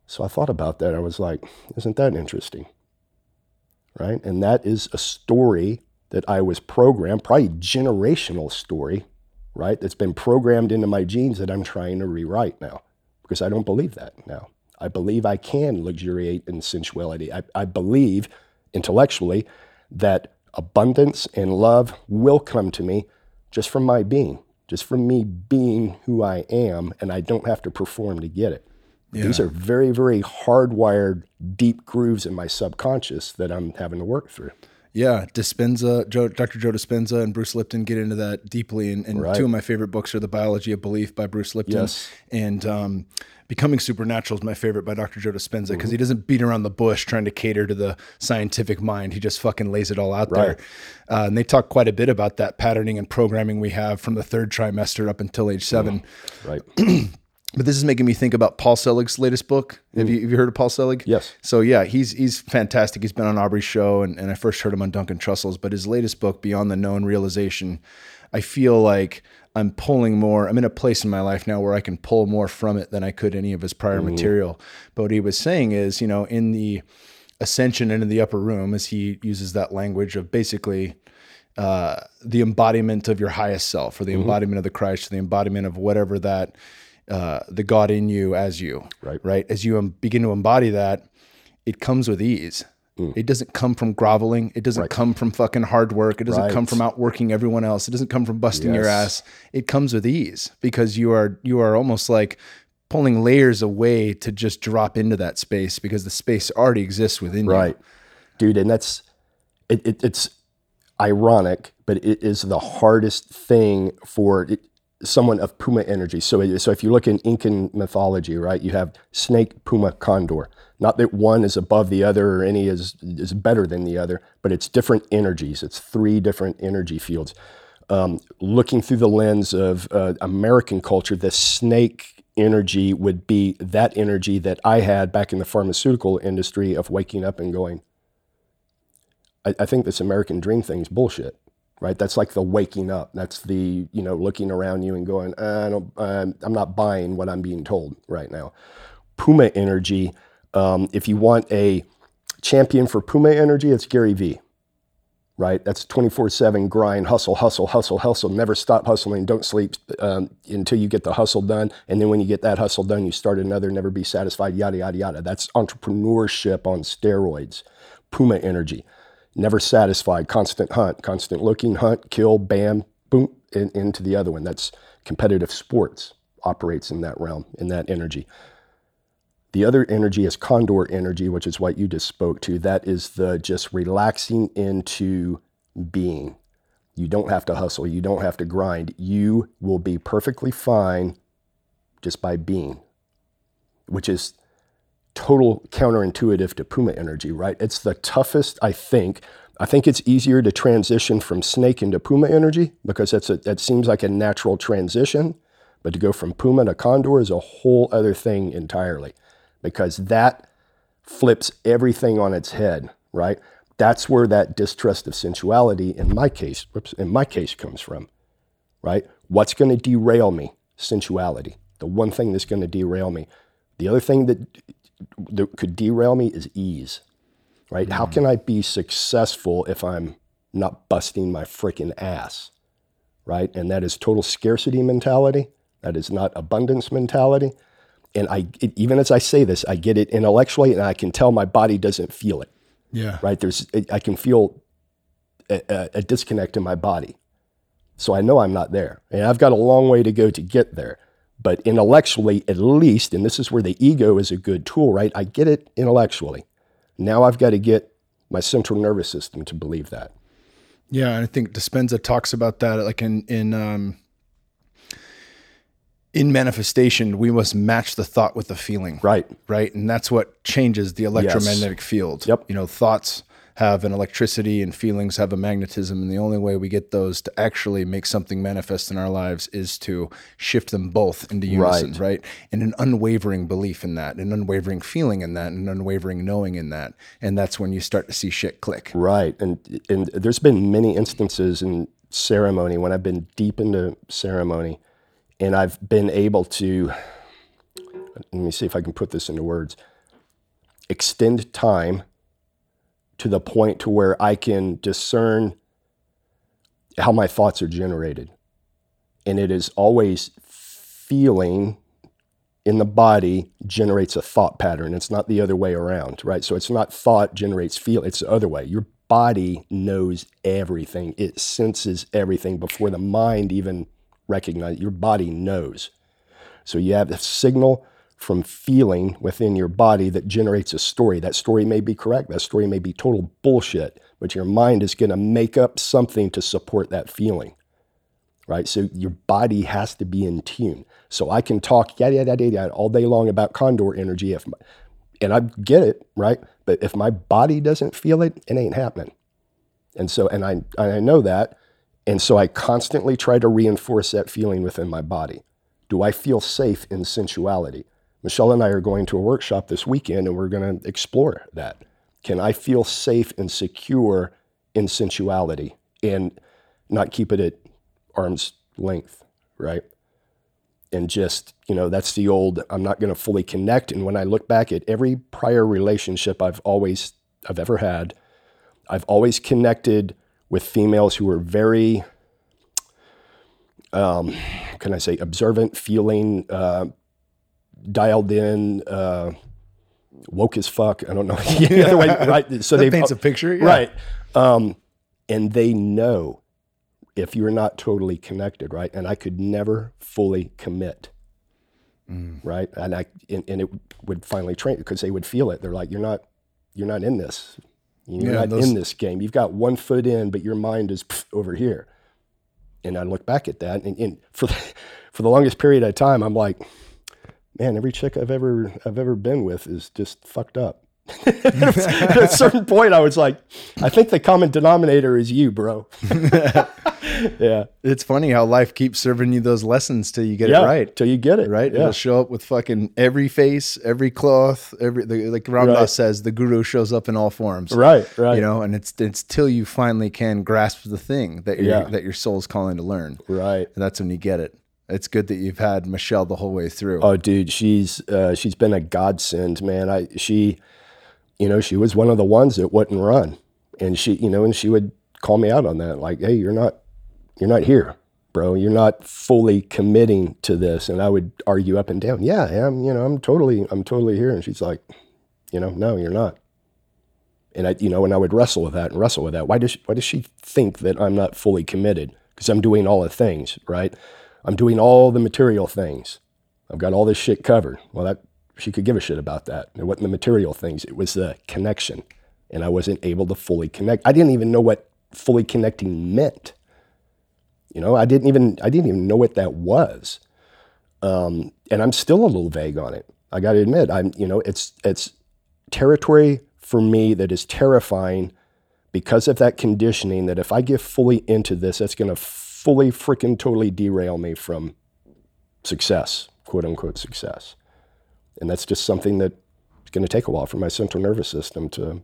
So I thought about that. I was like, isn't that interesting? Right? And that is a story that I was programmed, probably generational story, right? That's been programmed into my genes that I'm trying to rewrite now because I don't believe that now. I believe I can luxuriate in sensuality. I, I believe intellectually that abundance and love will come to me just from my being, just from me being who I am, and I don't have to perform to get it. Yeah. These are very, very hardwired, deep grooves in my subconscious that I'm having to work through. Yeah, Dispenza, Joe, Dr. Joe Dispenza and Bruce Lipton get into that deeply. And, and right. two of my favorite books are The Biology of Belief by Bruce Lipton yes. and um, Becoming Supernatural is my favorite by Dr. Joe Dispenza because mm-hmm. he doesn't beat around the bush trying to cater to the scientific mind. He just fucking lays it all out right. there. Uh, and they talk quite a bit about that patterning and programming we have from the third trimester up until age seven. Mm-hmm. Right. But this is making me think about Paul Selig's latest book. Have you have you heard of Paul Selig? Yes. So yeah, he's he's fantastic. He's been on Aubrey's show, and, and I first heard him on Duncan Trussell's. But his latest book, Beyond the Known Realization, I feel like I'm pulling more. I'm in a place in my life now where I can pull more from it than I could any of his prior mm. material. But what he was saying is, you know, in the ascension and in the upper room, as he uses that language of basically uh, the embodiment of your highest self, or the mm-hmm. embodiment of the Christ, or the embodiment of whatever that uh, the God in you as you. Right. Right. As you begin to embody that, it comes with ease. Mm. It doesn't come from groveling. It doesn't right. come from fucking hard work. It doesn't right. come from outworking everyone else. It doesn't come from busting yes. your ass. It comes with ease because you are you are almost like pulling layers away to just drop into that space because the space already exists within right. you. Right. Dude, and that's it, it, it's ironic, but it is the hardest thing for it, someone of Puma energy. So, so if you look in Incan mythology, right, you have snake, Puma, condor. Not that one is above the other or any is is better than the other, but it's different energies. It's three different energy fields. Um, looking through the lens of uh, American culture, the snake energy would be that energy that I had back in the pharmaceutical industry of waking up and going, I, I think this American dream thing is bullshit right? That's like the waking up. That's the you know looking around you and going, I don't, I'm not buying what I'm being told right now. Puma energy. Um, if you want a champion for Puma energy, it's Gary Vee, right? That's 24/7 grind, hustle, hustle, hustle, hustle. Never stop hustling. Don't sleep um, until you get the hustle done. And then when you get that hustle done, you start another. Never be satisfied. Yada yada yada. That's entrepreneurship on steroids. Puma energy never satisfied, constant hunt, constant looking, hunt, kill, bam, boom, in, into the other one. That's competitive sports operates in that realm, in that energy. The other energy is condor energy, which is what you just spoke to. That is the just relaxing into being. You don't have to hustle, you don't have to grind. You will be perfectly fine just by being, which is total counterintuitive to Puma energy, right? It's the toughest, I think. I think it's easier to transition from snake into Puma energy because that's a, that seems like a natural transition. But to go from Puma to Condor is a whole other thing entirely because that flips everything on its head, right? That's where that distrust of sensuality, in my case, whoops, in my case, comes from, right? What's going to derail me? Sensuality. The one thing that's going to derail me. The other thing that that could derail me is ease, right? Mm. How can I be successful if I'm not busting my freaking ass, right? And that is total scarcity mentality. That is not abundance mentality. And I, it, even as I say this, I get it intellectually, and I can tell my body doesn't feel it. Yeah. Right. There's, I can feel a, a, a disconnect in my body. So I know I'm not there. And I've got a long way to go to get there. But intellectually, at least, and this is where the ego is a good tool, right? I get it intellectually. Now I've got to get my central nervous system to believe that. Yeah, and I think Dispenza talks about that, like in in um, in manifestation, we must match the thought with the feeling. Right. Right. And that's what changes the electromagnetic yes. field. Yep. You know, thoughts have an electricity and feelings have a magnetism. And the only way we get those to actually make something manifest in our lives is to shift them both into unison, right? right? And an unwavering belief in that, an unwavering feeling in that, an unwavering knowing in that. And that's when you start to see shit click. Right. And and there's been many instances in ceremony when I've been deep into ceremony and I've been able to let me see if I can put this into words. Extend time to the point to where I can discern how my thoughts are generated. and it is always feeling in the body generates a thought pattern. It's not the other way around, right? So it's not thought generates feel, it's the other way. Your body knows everything. It senses everything before the mind even recognizes. Your body knows. So you have a signal from feeling within your body that generates a story. That story may be correct. That story may be total bullshit, but your mind is going to make up something to support that feeling. Right? So your body has to be in tune. So I can talk yada yada yada, yada all day long about condor energy if and I get it, right? But if my body doesn't feel it, it ain't happening. And so and I I know that. And so I constantly try to reinforce that feeling within my body. Do I feel safe in sensuality? Michelle and I are going to a workshop this weekend and we're going to explore that. Can I feel safe and secure in sensuality and not keep it at arm's length, right? And just, you know, that's the old I'm not going to fully connect. And when I look back at every prior relationship I've always, I've ever had, I've always connected with females who were very, um, can I say, observant, feeling, uh, dialed in, uh, woke as fuck. I don't know the other way, right? So they paints a picture, yeah. right? Um, and they know if you're not totally connected, right? And I could never fully commit, mm. right? And I and, and, it would finally train because they would feel it. They're like, you're not, you're not in this. You're yeah, not those... in this game. You've got one foot in, but your mind is over here. And I look back at that, and, and for the, for the longest period of time, I'm like, man, every chick I've ever I've ever been with is just fucked up. At a certain point, I was like, I think the common denominator is you, bro. yeah, it's funny how life keeps serving you those lessons till you get yeah, it right. Till you get it right. Yeah. It'll show up with fucking every face, every cloth, every the, like Ram Dass right. says, the guru shows up in all forms. Right, right. You know, and it's it's till you finally can grasp the thing that your yeah. that your soul's calling to learn. Right. And that's when you get it it's good that you've had Michelle the whole way through. Oh, dude, she's uh, she's been a godsend, man. I she, you know, she was one of the ones that wouldn't run, and she, you know, and she would call me out on that, like, hey, you're not, you're not here, bro. You're not fully committing to this, and I would argue up and down. Yeah, I am. You know, I'm totally, I'm totally here, and she's like, you know, no, you're not. And I, you know, and I would wrestle with that and wrestle with that. Why does why does she think that I'm not fully committed? Because I'm doing all the things, right? I'm doing all the material things. I've got all this shit covered. Well, that she could give a shit about that. It wasn't the material things, it was the connection. And I wasn't able to fully connect. I didn't even know what fully connecting meant. You know, I didn't even I didn't even know what that was. Um, and I'm still a little vague on it. I got to admit, I'm you know, it's it's territory for me that is terrifying because of that conditioning that if I get fully into this, that's going to fully freaking totally derail me from success, quote unquote success. And that's just something that's going to take a while for my central nervous system to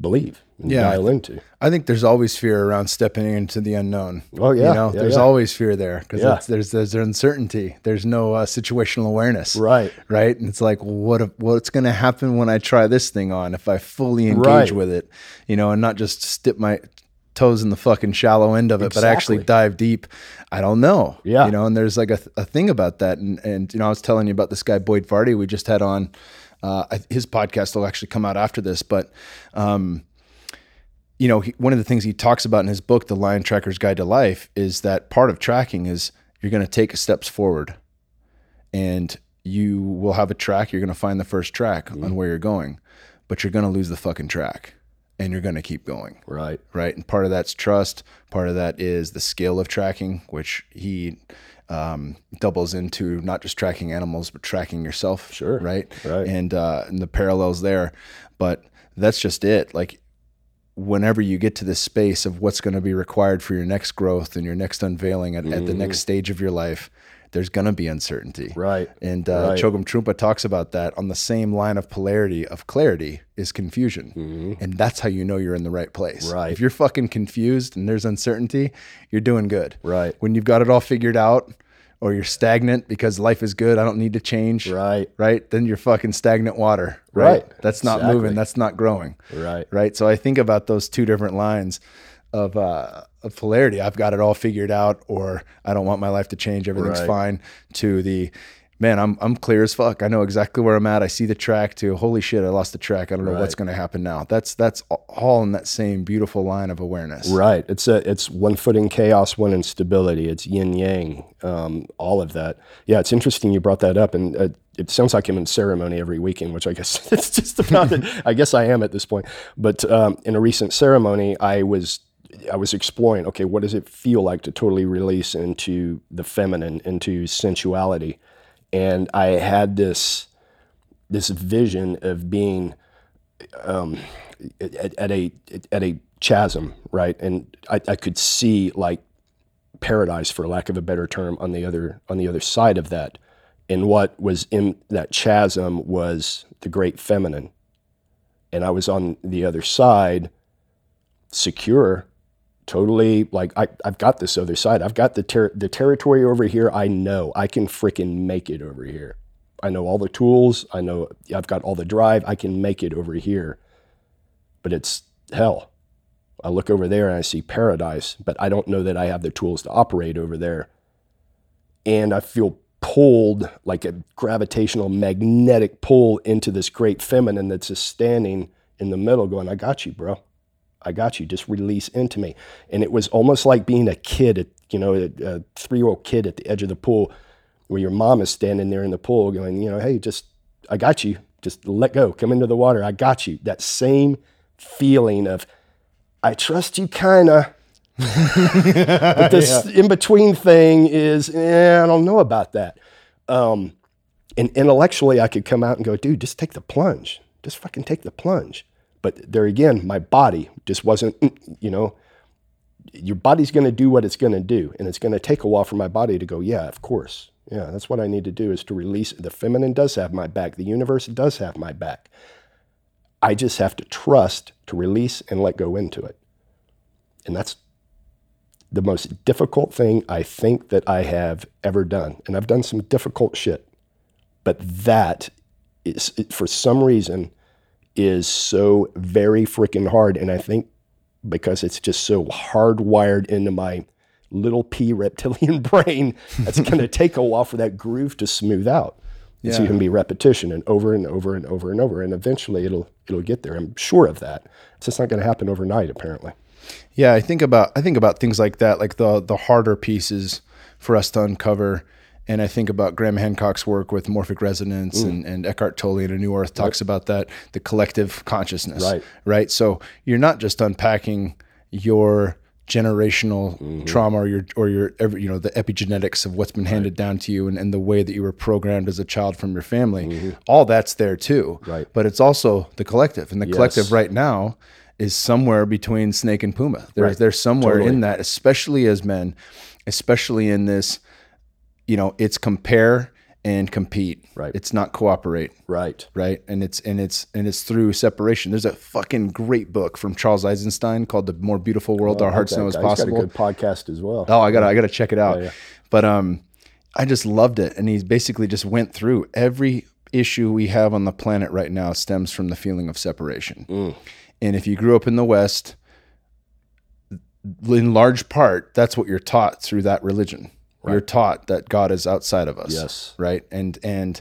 believe and yeah, dial into. I think there's always fear around stepping into the unknown. Oh yeah, you know, yeah, there's yeah. always fear there because there's there's uncertainty. There's no uh, situational awareness. Right, right. And it's like, what what's going to happen when I try this thing on if I fully engage right. with it, you know, and not just step my toes in the fucking shallow end of it, exactly. but actually dive deep. I don't know. Yeah. You know, and there's like a, a thing about that. And, and, you know, I was telling you about this guy, Boyd Varty, we just had on, uh, his podcast will actually come out after this, but, um, you know, he, one of the things he talks about in his book, The Lion Tracker's Guide to Life, is that part of tracking is you're going to take steps forward and you will have a track. You're going to find the first track mm. on where you're going, but you're going to lose the fucking track and you're going to keep going. Right. Right. And part of that's trust. Part of that is the skill of tracking, which he um, doubles into not just tracking animals, but tracking yourself. Sure. Right. Right. And, uh, and the parallels there. But that's just it. Like, whenever you get to this space of what's going to be required for your next growth and your next unveiling at, mm-hmm. at the next mm-hmm. stage of your life, there's going to be uncertainty. Right. And uh, right. Chogyam Trungpa talks about that on the same line of polarity of clarity is confusion. Mm-hmm. And that's how you know you're in the right place. Right. If you're fucking confused and there's uncertainty, you're doing good. Right. When you've got it all figured out or you're stagnant because life is good, I don't need to change. Right. Right. Then you're fucking stagnant water. Right. right. That's not exactly. moving. That's not growing. Right. Right. So I think about those two different lines of uh, of polarity. I've got it all figured out, or I don't want my life to change. Everything's Right. fine. To the man, I'm I'm clear as fuck. I know exactly where I'm at. I see the track. To holy shit, I lost the track. I don't know what's going to happen now. That's that's all in that same beautiful line of awareness. Right. It's a it's one foot in chaos, one in stability. It's yin yang, um, all of that. Yeah, it's interesting you brought that up, and uh, it sounds like I'm in ceremony every weekend, which I guess it's just about it. I guess I am at this point. But um, in a recent ceremony, I was I was exploring. Okay, what does it feel like to totally release into the feminine, into sensuality? And I had this this vision of being um, at, at a at a chasm, right? And I, I could see like paradise, for lack of a better term, on the other on the other side of that. And what was in that chasm was the great feminine, and I was on the other side, secure, totally like I, I've got this other side. I've got the ter- the territory over here. I know I can freaking make it over here. I know all the tools. I know I've got all the drive. I can make it over here but it's hell. I look over there and I see paradise, but I don't know that I have the tools to operate over there. And I feel pulled like a gravitational magnetic pull into this great feminine that's just standing in the middle going, I got you, bro. I got you. Just release into me. And it was almost like being a kid, at, you know, a, a three year old kid at the edge of the pool where your mom is standing there in the pool going, you know, hey, just, I got you. Just let go. Come into the water. I got you. That same feeling of, I trust you, kind of. but this in between thing is, eh, I don't know about that. Um, and intellectually, I could come out and go, dude, just take the plunge. Just fucking take the plunge. But there again, my body just wasn't, mm, you know, your body's going to do what it's going to do. And it's going to take a while for my body to go, yeah, of course. Yeah, that's what I need to do is to release. The feminine does have my back. The universe does have my back. I just have to trust to release and let go into it. And that's the most difficult thing I think that I have ever done. And I've done some difficult shit. But that is, for some reason, is so very freaking hard. And I think because it's just so hardwired into my little p reptilian brain, that's going to take a while for that groove to smooth out. It's Yeah. going to be repetition and over and over and over and over, and eventually it'll it'll get there. I'm sure of that. It's just not going to happen overnight, apparently. Yeah, I think about I think about things like that, like the the harder pieces for us to uncover. And I think about Graham Hancock's work with morphic resonance Mm. and, and Eckhart Tolle in A New Earth talks about that, the collective consciousness. Right. Right. So you're not just unpacking your generational Mm-hmm. trauma or your or your every you know the epigenetics of what's been handed down to you and, and the way that you were programmed as a child from your family. All that's there too. Mm-hmm. Right. But it's also the collective. And the Yes. collective right now is somewhere between snake and puma. There's Right. there's somewhere Totally. in that, especially as men, especially in this, you know, it's compare and compete. Right. It's not cooperate. Right. Right. And it's and it's and it's through separation. There's a fucking great book from Charles Eisenstein called The More Beautiful World Our Hearts Know Is guy's got a Possible. good podcast as well. Oh, I gotta I gotta check it out. yeah. But um I just loved it. And he basically just went through every issue we have on the planet right now stems from the feeling of separation. Mm. And if you grew up in the West, in large part, that's what you're taught through that religion. You're taught that God is outside of us. Yes. Right. And and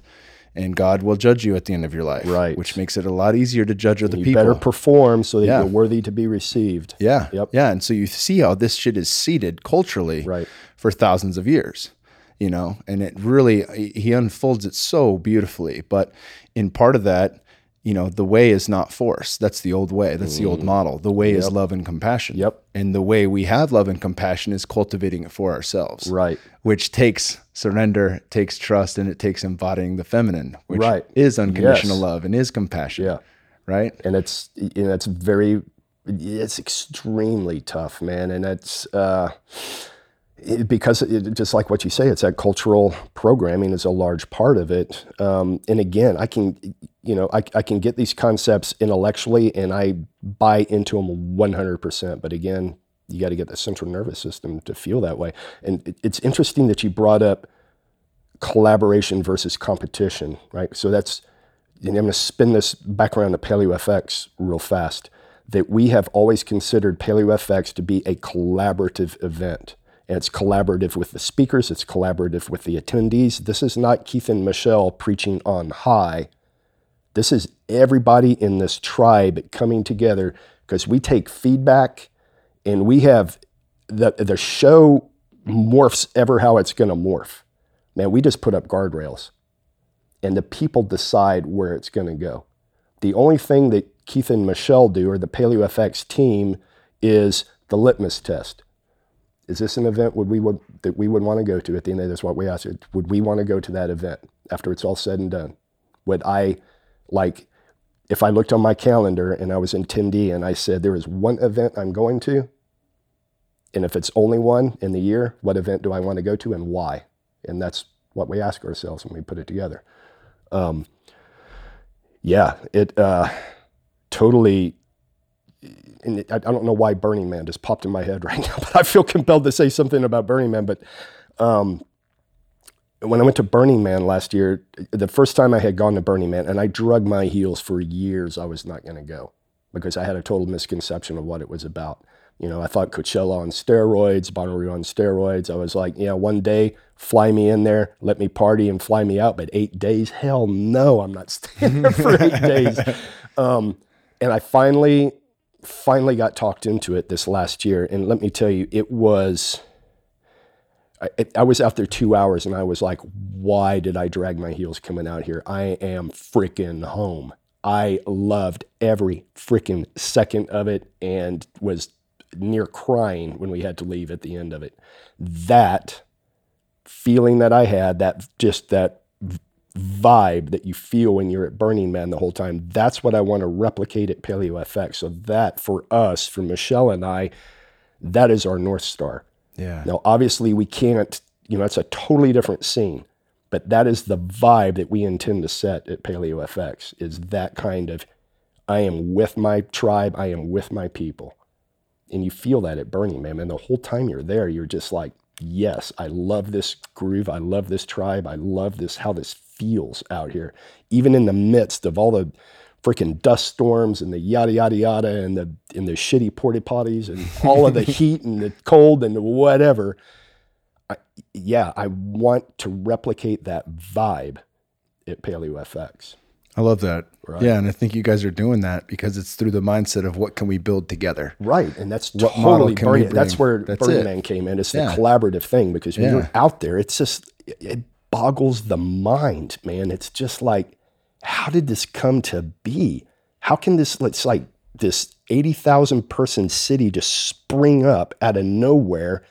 and God will judge you at the end of your life. Right. Which makes it a lot easier to judge other you people. better perform so that Yeah. you're worthy to be received. Yeah. Yep. Yeah. And so you see how this shit is seeded culturally Right. for thousands of years, you know, and it really, he unfolds it so beautifully. But in part of that, you know, the way is not force. That's the old way. That's the old model. The way is love and compassion. Mm. Yep. And the way we have love and compassion is cultivating it for ourselves. Right. Which takes surrender, takes trust, and it takes embodying the feminine, which Right. is unconditional Yes. love and is compassion. Yeah. Right. and it's you know, it's very it's extremely tough man and it's uh because it, just like what you say it's that cultural programming is a large part of it um, and again i can you know I, I can get these concepts intellectually and i buy into them 100% but again you got to get the central nervous system to feel that way and it, it's interesting that you brought up collaboration versus competition right so that's and I'm going to spin this back around to Paleo FX real fast. that we have always considered Paleo FX to be a collaborative event. It's collaborative with the speakers, it's collaborative with the attendees. This is not Keith and Michelle preaching on high. This is everybody in this tribe coming together because we take feedback and we have the, the show morphs ever how it's going to morph. Man, we just put up guardrails and the people decide where it's going to go. The only thing that Keith and Michelle do, or the Paleo FX team, is the litmus test. Is this an event would we would that we would want to go to at the end of this? What we asked, would we want to go to that event after it's all said and done? Would I like if I looked on my calendar and I was in 10D and I said there is one event I'm going to, and if it's only one in the year, what event do I want to go to and why? And that's what we ask ourselves when we put it together. Um, yeah, it uh, totally. And I don't know why Burning Man just popped in my head right now, but I feel compelled to say something about Burning Man. But um, when I went to Burning Man last year, the first time I had gone to Burning Man, and I drug my heels for years, I was not going to go because I had a total misconception of what it was about. You know, I thought Coachella on steroids, Bonnaroo on steroids. I was like, yeah, one day fly me in there, let me party and fly me out. But eight days, hell no, I'm not staying there for eight days. Um, and I finally, finally got talked into it this last year. And let me tell you, it was, I, I was out there two hours and I was like, why did I drag my heels coming out here? I am freaking home. I loved every freaking second of it and was near crying when we had to leave at the end of it. That feeling that I had, that just that vibe that you feel when you're at Burning Man the whole time, that's what I want to replicate at Paleo FX. So that for us, for Michelle and I, that is our North Star. Yeah. Now, obviously, we can't, you know, it's a totally different scene, but that is the vibe that we intend to set at Paleo FX is that kind of, I am with my tribe, I am with my people and you feel that at Burning Man. And the whole time you're there, you're just like, yes, I love this groove. I love this tribe. I love this, how this feels out here. Even in the midst of all the freaking dust storms and the yada, yada, yada, and the, and the shitty porta potties and all of the heat and the cold and whatever. I, yeah, I want to replicate that vibe at Paleo FX. I love that. Right. Yeah, and I think you guys are doing that because it's through the mindset of what can we build together. Right, and that's what totally Burning. That's where that's Burning. Man came in. It's yeah. the collaborative thing because when yeah. you're out there, it's just it boggles the mind, man. It's just like, how did this come to be? How can this? It's like this eighty thousand person city just spring up out of nowhere,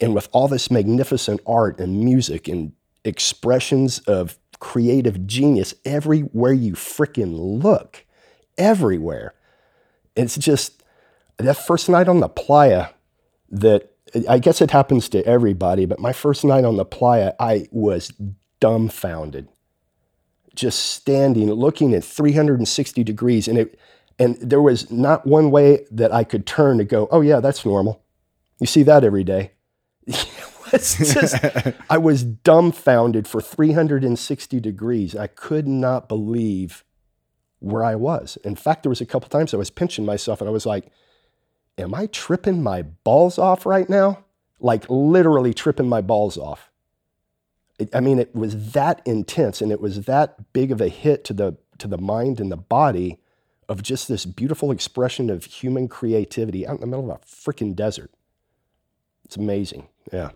and with all this magnificent art and music and expressions of creative genius everywhere you freaking look. Everywhere. It's just that first night on the playa that I guess it happens to everybody, but my first night on the playa, I was dumbfounded. Just standing, looking at 360 degrees, and it and there was not one way that I could turn to go, oh yeah, that's normal. You see that every day. just, I was dumbfounded for 360 degrees. I could not believe where I was. In fact, there was a couple times I was pinching myself and I was like, am I tripping my balls off right now? Like literally tripping my balls off. I mean, it was that intense and it was that big of a hit to the, to the mind and the body of just this beautiful expression of human creativity out in the middle of a freaking desert. It's amazing. Yeah.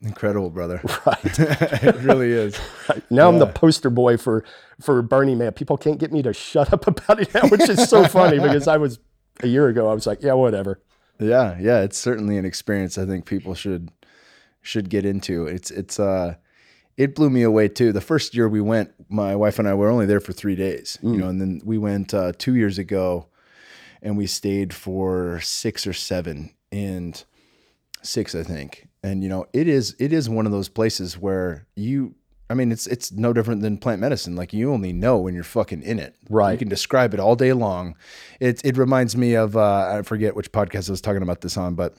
Incredible, brother. Right. it really is. Right. Now yeah. I'm the poster boy for for Burning Man. People can't get me to shut up about it now, which is so funny because I was a year ago. I was like, yeah, whatever. Yeah, yeah. It's certainly an experience I think people should should get into. It's it's uh it blew me away too. The first year we went, my wife and I were only there for three days, mm. you know, and then we went uh, two years ago, and we stayed for six or seven, and six, I think and you know it is it is one of those places where you I mean, it's it's no different than plant medicine. Like you only know when you're fucking in it. Right. You can describe it all day long. It it reminds me of uh, I forget which podcast I was talking about this on, but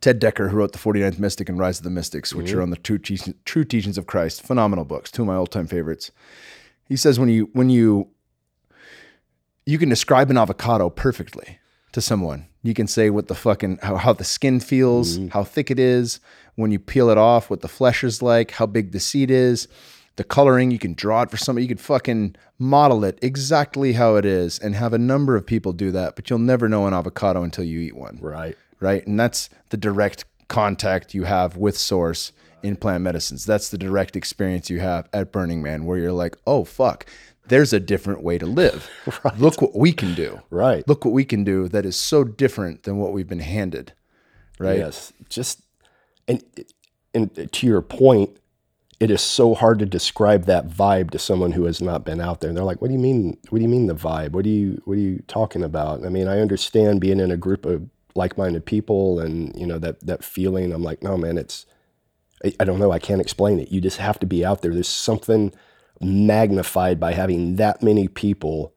Ted Dekker, who wrote the 49th Mystic and Rise of the Mystics, which mm-hmm. are on the true, te- true teachings of Christ, phenomenal books, two of my all time favorites. He says when you when you you can describe an avocado perfectly to someone. You can say what the fucking how, how the skin feels, mm-hmm. how thick it is when you peel it off, what the flesh is like, how big the seed is, the coloring. You can draw it for somebody. You could fucking model it exactly how it is, and have a number of people do that. But you'll never know an avocado until you eat one Right. right? And that's the direct contact you have with source in plant medicines. That's the direct experience you have at Burning Man, where you're like, oh fuck, there's a different way to live. Look what we can do. Right. Look what we can do that is so different than what we've been handed. Right. Yes. Just and and to your point, it is so hard to describe that vibe to someone who has not been out there. And they're like, "What do you mean? What do you mean the vibe? What do you what are you talking about?" I mean, I understand being in a group of like-minded people and you know that that feeling. I'm like, no, man, it's I, I don't know. I can't explain it. You just have to be out there. There's something magnified by having that many people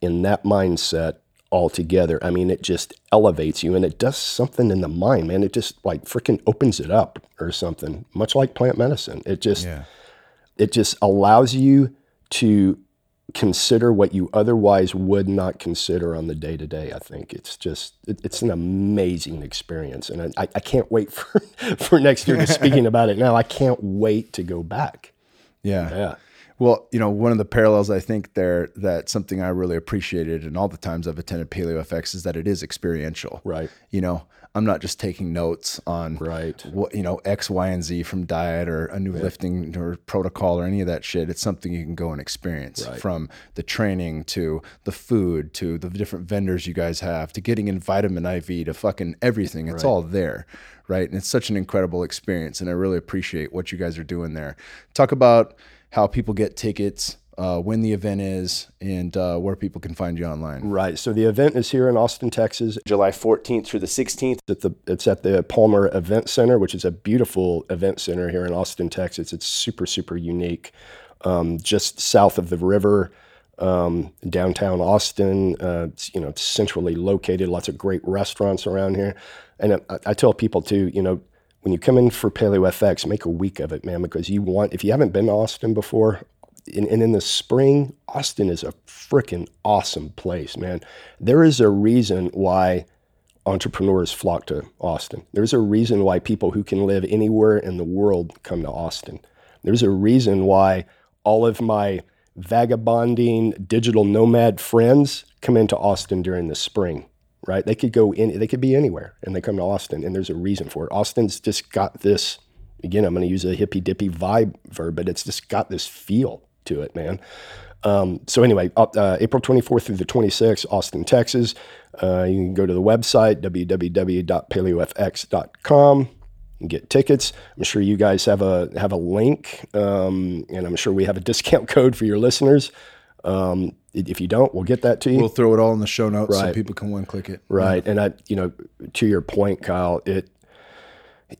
in that mindset all together. I mean, it just elevates you and it does something in the mind, man. It just like freaking opens it up or something, much like plant medicine. It just, Yeah. it just allows you to consider what you otherwise would not consider on the day to day. I think it's just, it, it's an amazing experience. And I, I can't wait for, for next year to speaking about it now. I can't wait to go back. Yeah. Yeah. Well, you know, one of the parallels I think there that something I really appreciated in all the times I've attended Paleo FX is that it is experiential. Right. You know, I'm not just taking notes on Right. what you know X, Y, and Z from diet or a new lifting or protocol or any of that shit. It's something you can go and experience Right. from the training to the food to the different vendors you guys have to getting in vitamin IV to fucking everything. It's all there, right? And it's such an incredible experience, and I really appreciate what you guys are doing there. Talk about how people get tickets. Uh, when the event is and uh, where people can find you online. Right. So the event is here in Austin, Texas. July 14th through the 16th. at the it's at the Palmer Event Center, which is a beautiful event center here in Austin, Texas. It's super super unique, um, just south of the river, um, downtown Austin. Uh, it's, you know, centrally located. Lots of great restaurants around here, and I, I tell people too, you know. When you come in for Paleo FX, make a week of it, man, because you want, if you haven't been to Austin before, and, and in the spring, Austin is a freaking awesome place, man. There is a reason why entrepreneurs flock to Austin. There's a reason why people who can live anywhere in the world come to Austin. There's a reason why all of my vagabonding digital nomad friends come into Austin during the spring, right? They could go in, they could be anywhere and they come to Austin and there's a reason for it. Austin's just got this, again, I'm going to use a hippy dippy vibe verb, but it's just got this feel to it, man. Um, so anyway, uh, April 24th through the 26th, Austin, Texas. Uh, you can go to the website, www.paleofx.com and get tickets. I'm sure you guys have a, have a link, um, and I'm sure we have a discount code for your listeners. Um, if you don't, we'll get that to you. We'll throw it all in the show notes so people can one click it. Right. And I, you know, to your point, Kyle, it,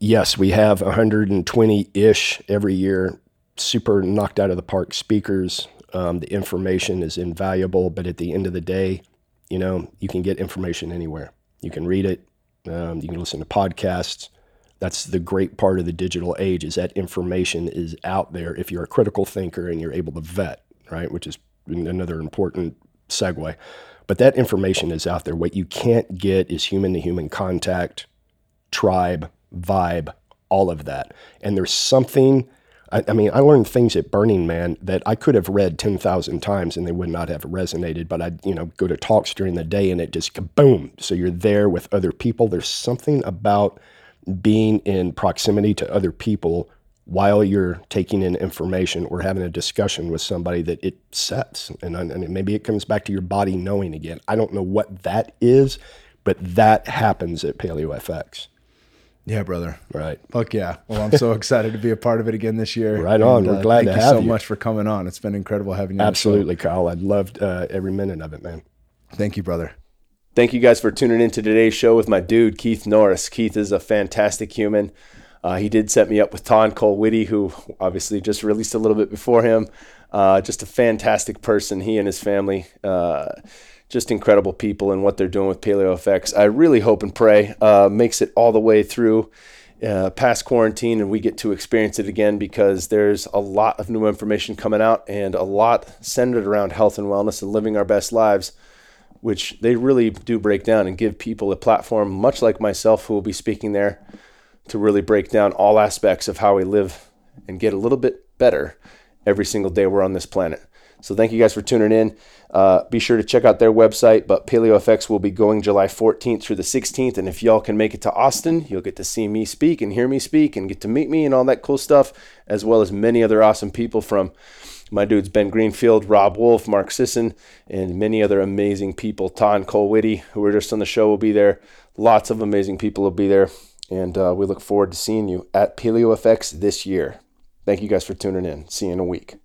yes, we have 120 ish every year, super knocked out of the park speakers. Um, the information is invaluable, but at the end of the day, you know, you can get information anywhere. You can read it. Um, you can listen to podcasts. That's the great part of the digital age is that information is out there if you're a critical thinker and you're able to vet, right? Which is another important segue. But that information is out there. What you can't get is human to human contact, tribe, vibe, all of that. And there's something, I, I mean, I learned things at Burning Man that I could have read 10,000 times and they would not have resonated. But I'd, you know, go to talks during the day and it just boom. So you're there with other people. There's something about being in proximity to other people while you're taking in information or having a discussion with somebody that it sets. And, and maybe it comes back to your body knowing again. I don't know what that is, but that happens at Paleo FX. Yeah, brother. Right. Fuck yeah. Well, I'm so excited to be a part of it again this year. Right on. We're glad thank to you have so much for coming on. It's been incredible having you. on the show. Absolutely, Kyle. I loved uh, every minute of it, man. Thank you, brother. Thank you guys for tuning in to today's show with my dude, Keith Norris. Keith is a fantastic human. Uh, he did set me up with Ton Cole Whitty, who obviously just released a little bit before him. Uh, just a fantastic person. He and his family, uh, just incredible people and what they're doing with Paleo FX. I really hope and pray uh, makes it all the way through uh, past quarantine and we get to experience it again because there's a lot of new information coming out and a lot centered around health and wellness and living our best lives which they really do break down and give people a platform, much like myself, who will be speaking there, to really break down all aspects of how we live and get a little bit better every single day we're on this planet. So thank you guys for tuning in. Uh, be sure to check out their website. But PaleoFX will be going July 14th through the 16th. And if y'all can make it to Austin, you'll get to see me speak and hear me speak and get to meet me and all that cool stuff, as well as many other awesome people from my dudes Ben Greenfield, Robb Wolf, Mark Sisson, and many other amazing people. Ton Cole Whitty, who were just on the show, will be there. Lots of amazing people will be there. And uh, we look forward to seeing you at PaleoFX this year. Thank you guys for tuning in. See you in a week.